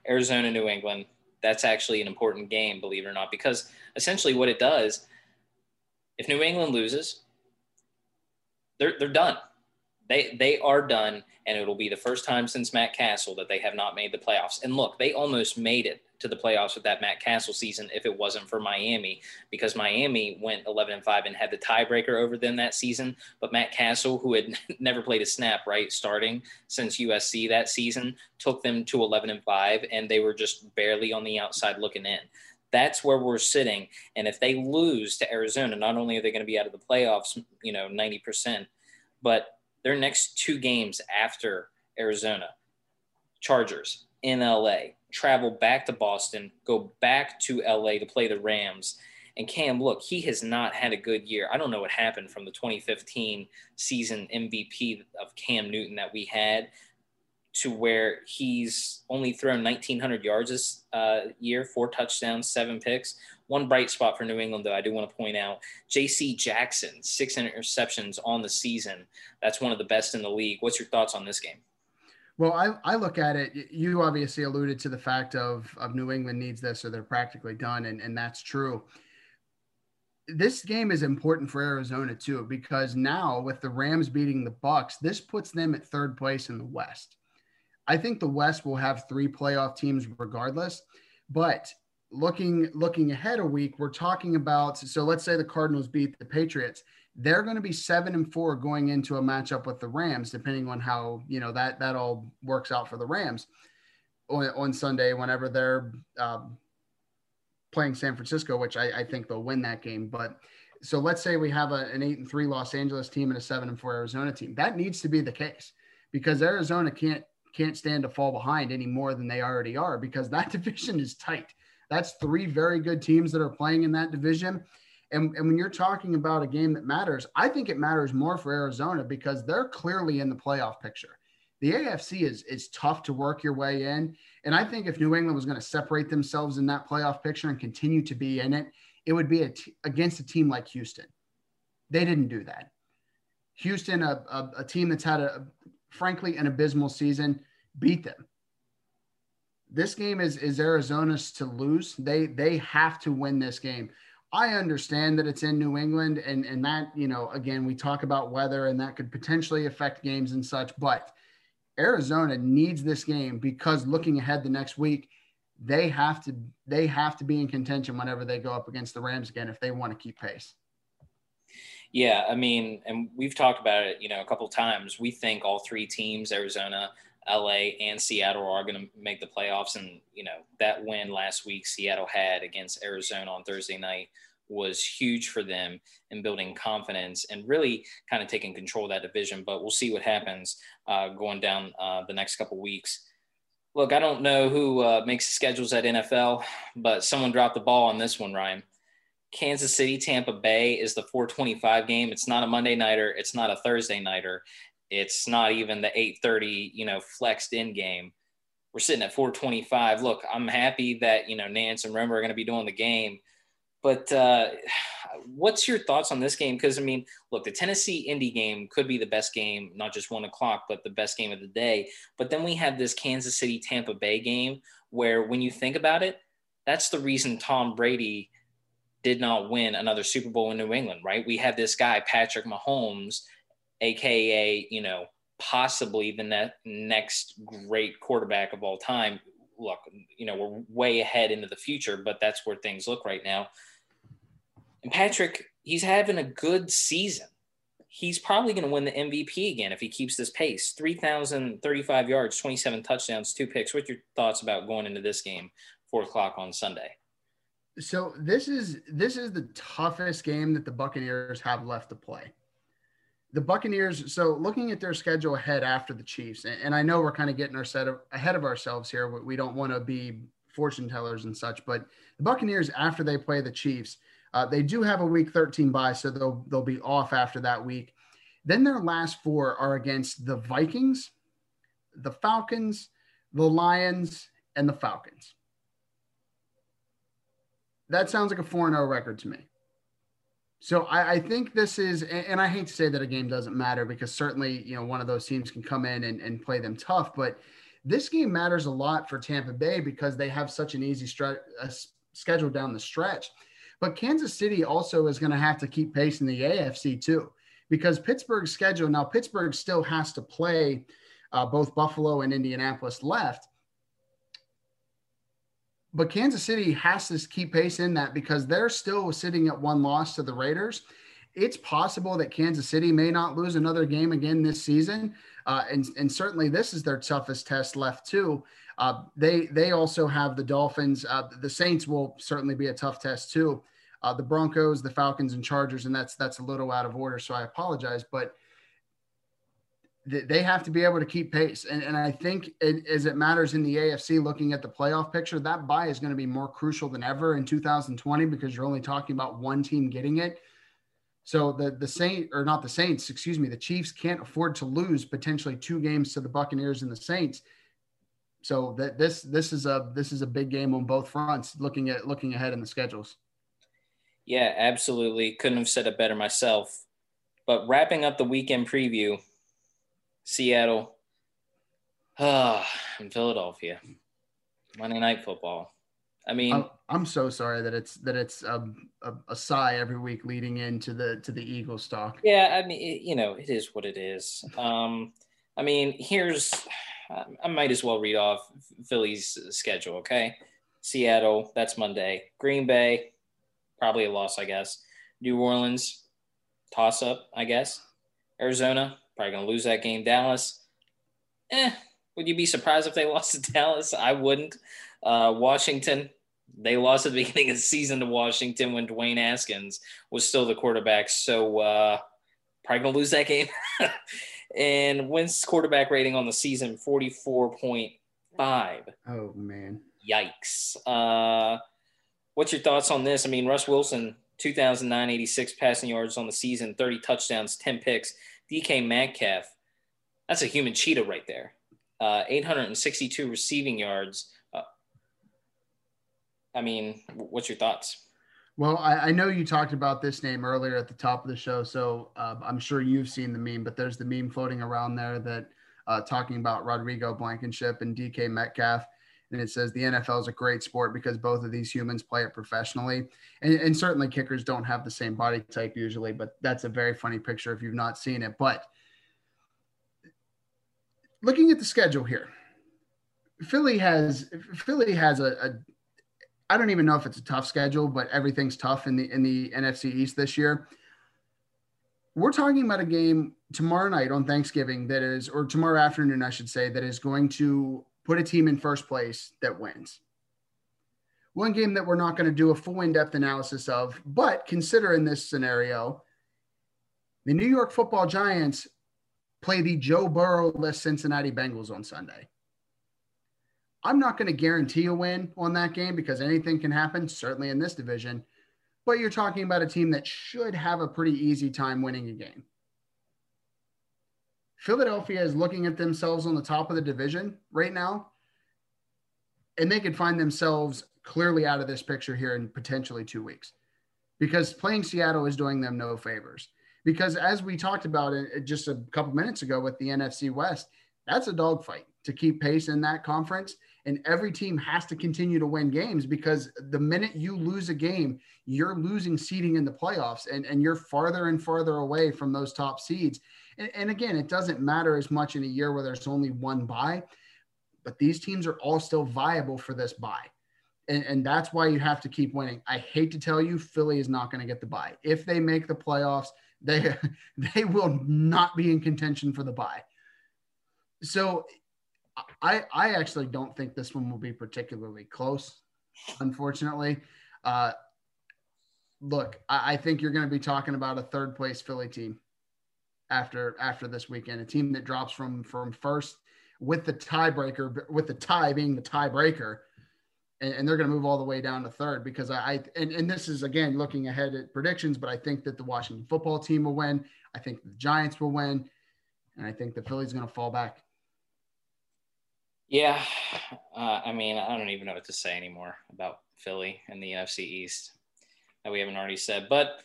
Arizona, New England. That's actually an important game, believe it or not, because essentially what it does, if New England loses, they're they're done. They they are done, and it'll be the first time since Matt Cassel that they have not made the playoffs. And look, they almost made it to the playoffs with that Matt Cassel season if it wasn't for Miami, because Miami went 11 and 5 and had the tiebreaker over them that season. But Matt Cassel, who had <laughs> never played a snap, right, starting since USC that season, took them to 11 and 5, and they were just barely on the outside looking in. That's where we're sitting. And if they lose to Arizona, not only are they going to be out of the playoffs, you know, 90%, but their next two games after Arizona, Chargers in LA, travel back to Boston, go back to LA to play the Rams. And Cam, look, he has not had a good year. I don't know what happened from the 2015 season MVP of Cam Newton that we had to where he's only thrown 1,900 yards this uh, year, four touchdowns, seven picks. One bright spot for New England, though, I do want to point out J.C. Jackson, six interceptions on the season. That's one of the best in the league. What's your thoughts on this game? Well, I, I look at it. You obviously alluded to the fact of, of New England needs this, or they're practically done, and, and that's true. This game is important for Arizona too, because now with the Rams beating the Bucs, this puts them at third place in the West. I think the West will have three playoff teams regardless. But looking looking ahead a week, we're talking about so let's say the Cardinals beat the Patriots. They're going to be seven and four going into a matchup with the Rams, depending on how you know that that all works out for the Rams on, on Sunday whenever they're um, playing San Francisco, which I, I, think they'll win that game. But so let's say we have a, an eight and three Los Angeles team and a seven and four Arizona team. That needs to be the case because Arizona can't can't stand to fall behind any more than they already are because that <laughs> division is tight. That's three very good teams that are playing in that division. And, and when you're talking about a game that matters, I think it matters more for Arizona because they're clearly in the playoff picture. The AFC is is tough to work your way in. And I think if New England was going to separate themselves in that playoff picture and continue to be in it, it would be a t- against a team like Houston. They didn't do that. Houston, a, a, a team that's had a frankly an abysmal season, beat them. This game is is Arizona's to lose. They they have to win this game. I understand that it's in New England and and that, you know, again, we talk about weather and that could potentially affect games and such, but Arizona needs this game because looking ahead the next week, they have to they have to be in contention whenever they go up against the Rams again if they want to keep pace. Yeah, I mean, and we've talked about it, you know, a couple times. We think all three teams, Arizona, LA, and Seattle, are going to make the playoffs. And you know, that win last week Seattle had against Arizona on Thursday night was huge for them in building confidence and really kind of taking control of that division. But we'll see what happens uh, going down uh, the next couple weeks. Look, I don't know who uh, makes the schedules at NFL, but someone dropped the ball on this one, Ryan. Kansas City, Tampa Bay is the 425 game. It's not a Monday nighter. It's not a Thursday nighter. It's not even the 830, you know, flexed in game. We're sitting at 425. Look, I'm happy that, you know, Nance and Romo are going to be doing the game. But uh, what's your thoughts on this game? Because, I mean, look, the Tennessee Indy game could be the best game, not just one o'clock, but the best game of the day. But then we have this Kansas City Tampa Bay game where, when you think about it, that's the reason Tom Brady did not win another Super Bowl in New England, right? We have this guy, Patrick Mahomes, aka, you know, possibly the ne- next great quarterback of all time. Look, you know, we're way ahead into the future, but that's where things look right now. And Patrick, he's having a good season. He's probably going to win the MVP again if he keeps this pace. 3,035 yards, 27 touchdowns, two picks. What's your thoughts about going into this game, four o'clock on Sunday? So this is this is the toughest game that the Buccaneers have left to play. The Buccaneers. So looking at their schedule ahead after the Chiefs, and, I know we're kind of getting our set of, ahead of ourselves here. We don't want to be fortune tellers and such, but the Buccaneers after they play the Chiefs Uh, they do have a week 13 bye, so they'll they'll be off after that week. Then their last four are against the Vikings, the Falcons, the Lions, and the Falcons. That sounds like a 4 0 record to me. So I, I, think this is, and I hate to say that a game doesn't matter because certainly, you know, one of those teams can come in and, and play them tough, but this game matters a lot for Tampa Bay because they have such an easy schedule down the stretch. But Kansas City also is going to have to keep pace in the AFC too, because Pittsburgh's schedule now, Pittsburgh still has to play uh, both Buffalo and Indianapolis left but Kansas City has to keep pace in that because they're still sitting at one loss to the Raiders. It's possible that Kansas City may not lose another game again this season, uh, and and certainly this is their toughest test left too. Uh, they they also have the Dolphins. Uh, the Saints will certainly be a tough test too. Uh, the Broncos, the Falcons, and Chargers, and that's that's a little out of order, so I apologize. But they have to be able to keep pace. And, and I think it, as it matters in the AFC, looking at the playoff picture, that bye is going to be more crucial than ever in 2020 because you're only talking about one team getting it. So the the Saint or not the Saints, excuse me, the Chiefs can't afford to lose potentially two games to the Buccaneers and the Saints. So that this this is a this is a big game on both fronts. Looking at looking ahead in the schedules. Yeah, absolutely. Couldn't have said it better myself. But wrapping up the weekend preview, Seattle, ah, in Philadelphia. Monday Night Football. I mean, I'm, I'm so sorry that it's that it's a, a, a, sigh every week leading into the to the Eagles talk. Yeah, I mean, it, you know, it is what it is. Um, I mean, here's I might as well read off Philly's schedule. Okay, Seattle, that's Monday. Green Bay, probably a loss, I guess. New Orleans, toss up, I guess. Arizona, Probably going to lose that game. Dallas, eh, would you be surprised if they <laughs> lost to Dallas? I wouldn't. Uh, Washington, they lost at the <laughs> beginning of the season to Washington when Dwayne Haskins was still the quarterback. So uh, probably going to lose that game. <laughs> and Wentz quarterback rating on the season 44.5. Oh, man. Yikes. Uh, what's your thoughts on this? I mean, Russ Wilson, 2,986 passing yards on the season, 30 touchdowns, 10 picks. DK Metcalf, that's a human cheetah right there. Uh, 862 receiving yards. Uh, I mean, what's your thoughts? Well, I, I, know you talked about this name earlier at the top of the show, so uh, I'm sure you've seen the meme. But there's the meme floating around there that uh, talking about Rodrigo Blankenship and DK Metcalf and it says the NFL is a great sport because both of these humans play it professionally. And, and, certainly kickers don't have the same body type usually, but that's a very funny picture if you've not seen it. But looking at the schedule here, Philly has Philly has a, a I don't even know if it's a tough schedule, but everything's tough in the in the NFC East this year. We're talking about a game tomorrow night on Thanksgiving that is, or tomorrow afternoon, I should say, that is going to put a team in first place that wins. One game that we're not going to do a full in depth analysis of, but consider in this scenario, the New York football Giants play the Joe Burrow less Cincinnati Bengals on Sunday. I'm not going to guarantee a win on that game because anything can happen, certainly in this division. But you're talking about a team that should have a pretty easy time winning a game. Philadelphia is looking at themselves on the top of the division right now, and they could find themselves clearly out of this picture here in potentially two weeks because playing Seattle is doing them no favors. Because as we talked about it just a couple minutes ago with the NFC West, that's a dogfight to keep pace in that conference. And every team has to continue to win games because the minute you lose a game, you're losing seeding in the playoffs and, and you're farther and farther away from those top seeds. And, and again, it doesn't matter as much in a year where there's only one bye, but these teams are all still viable for this bye. And, and that's why you have to keep winning. I hate to tell you, Philly is not going to get the bye. If they make the playoffs, <laughs> they they will not be in contention for the bye. So I I actually don't think this one will be particularly close, unfortunately. Uh, look, I, I think you're going to be talking about a third place Philly team after after this weekend. A team that drops from from first with the tiebreaker, with the tie being the tiebreaker, and, and they're going to move all the way down to third because I, I and, and this is again looking ahead at predictions, but I think that the Washington football team will win. I think the Giants will win, and I think the Phillies going to fall back. Yeah, uh, I mean, I don't even know what to say anymore about Philly and the NFC East that we haven't already said. But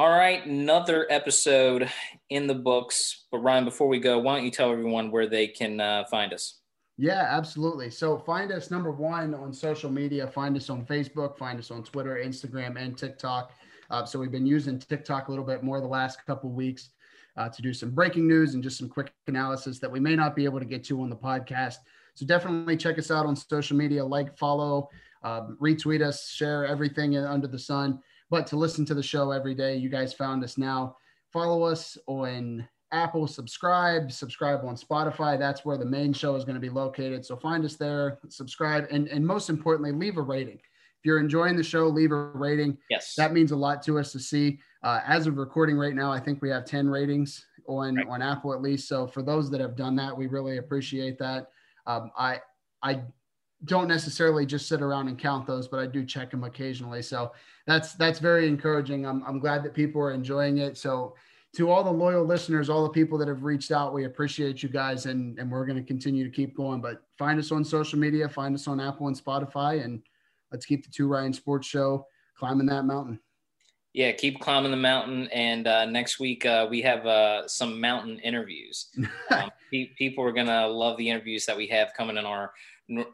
all right, another episode in the books. But Ryan, before we go, why don't you tell everyone where they can uh, find us? Yeah, absolutely. So find us number one on social media. Find us on Facebook. Find us on Twitter, Instagram, and TikTok. Uh, so we've been using TikTok a little bit more the last couple weeks uh, to do some breaking news and just some quick analysis that we may not be able to get to on the podcast. So definitely check us out on social media. Like, follow, um, retweet us, share everything under the sun. But to listen to the show every day, you guys found us now. Follow us on Apple, subscribe, subscribe on Spotify. That's where the main show is going to be located. So find us there, subscribe, and, and most importantly, leave a rating. If you're enjoying the show, leave a rating. Yes. That means a lot to us to see. Uh, as of recording right now, I think we have 10 ratings on, right. on Apple at least. So for those that have done that, we really appreciate that. Um, I, I don't necessarily just sit around and count those, but I do check them occasionally. So that's, that's very encouraging. I'm, I'm glad that people are enjoying it. So to all the loyal listeners, all the people that have reached out, we appreciate you guys, and and we're going to continue to keep going. But find us on social media, find us on Apple and Spotify, and let's keep the Two Ryan Sports Show climbing that mountain. Yeah, keep climbing the mountain. And uh, next week uh, we have uh, some mountain interviews. <laughs> um, people are gonna love the interviews that we have coming in our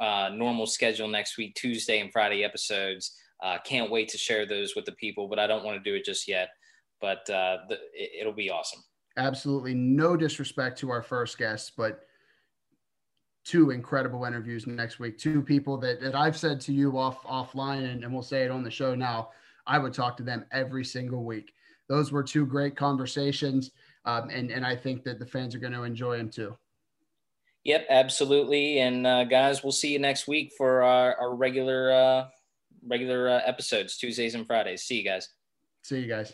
uh, normal schedule next week, Tuesday and Friday episodes. Uh, can't wait to share those with the people, but I don't want to do it just yet but uh, the, it, will be awesome. Absolutely, no disrespect to our first guests, but two incredible interviews next week. Two people that, that I've said to you off offline, and, and we'll say it on the show now. I would talk to them every single week. Those were two great conversations, um, and and I think that the fans are going to enjoy them too. Yep, absolutely. And uh, guys, we'll see you next week for our, our regular uh, regular uh, episodes, Tuesdays and Fridays. See you guys. See you guys.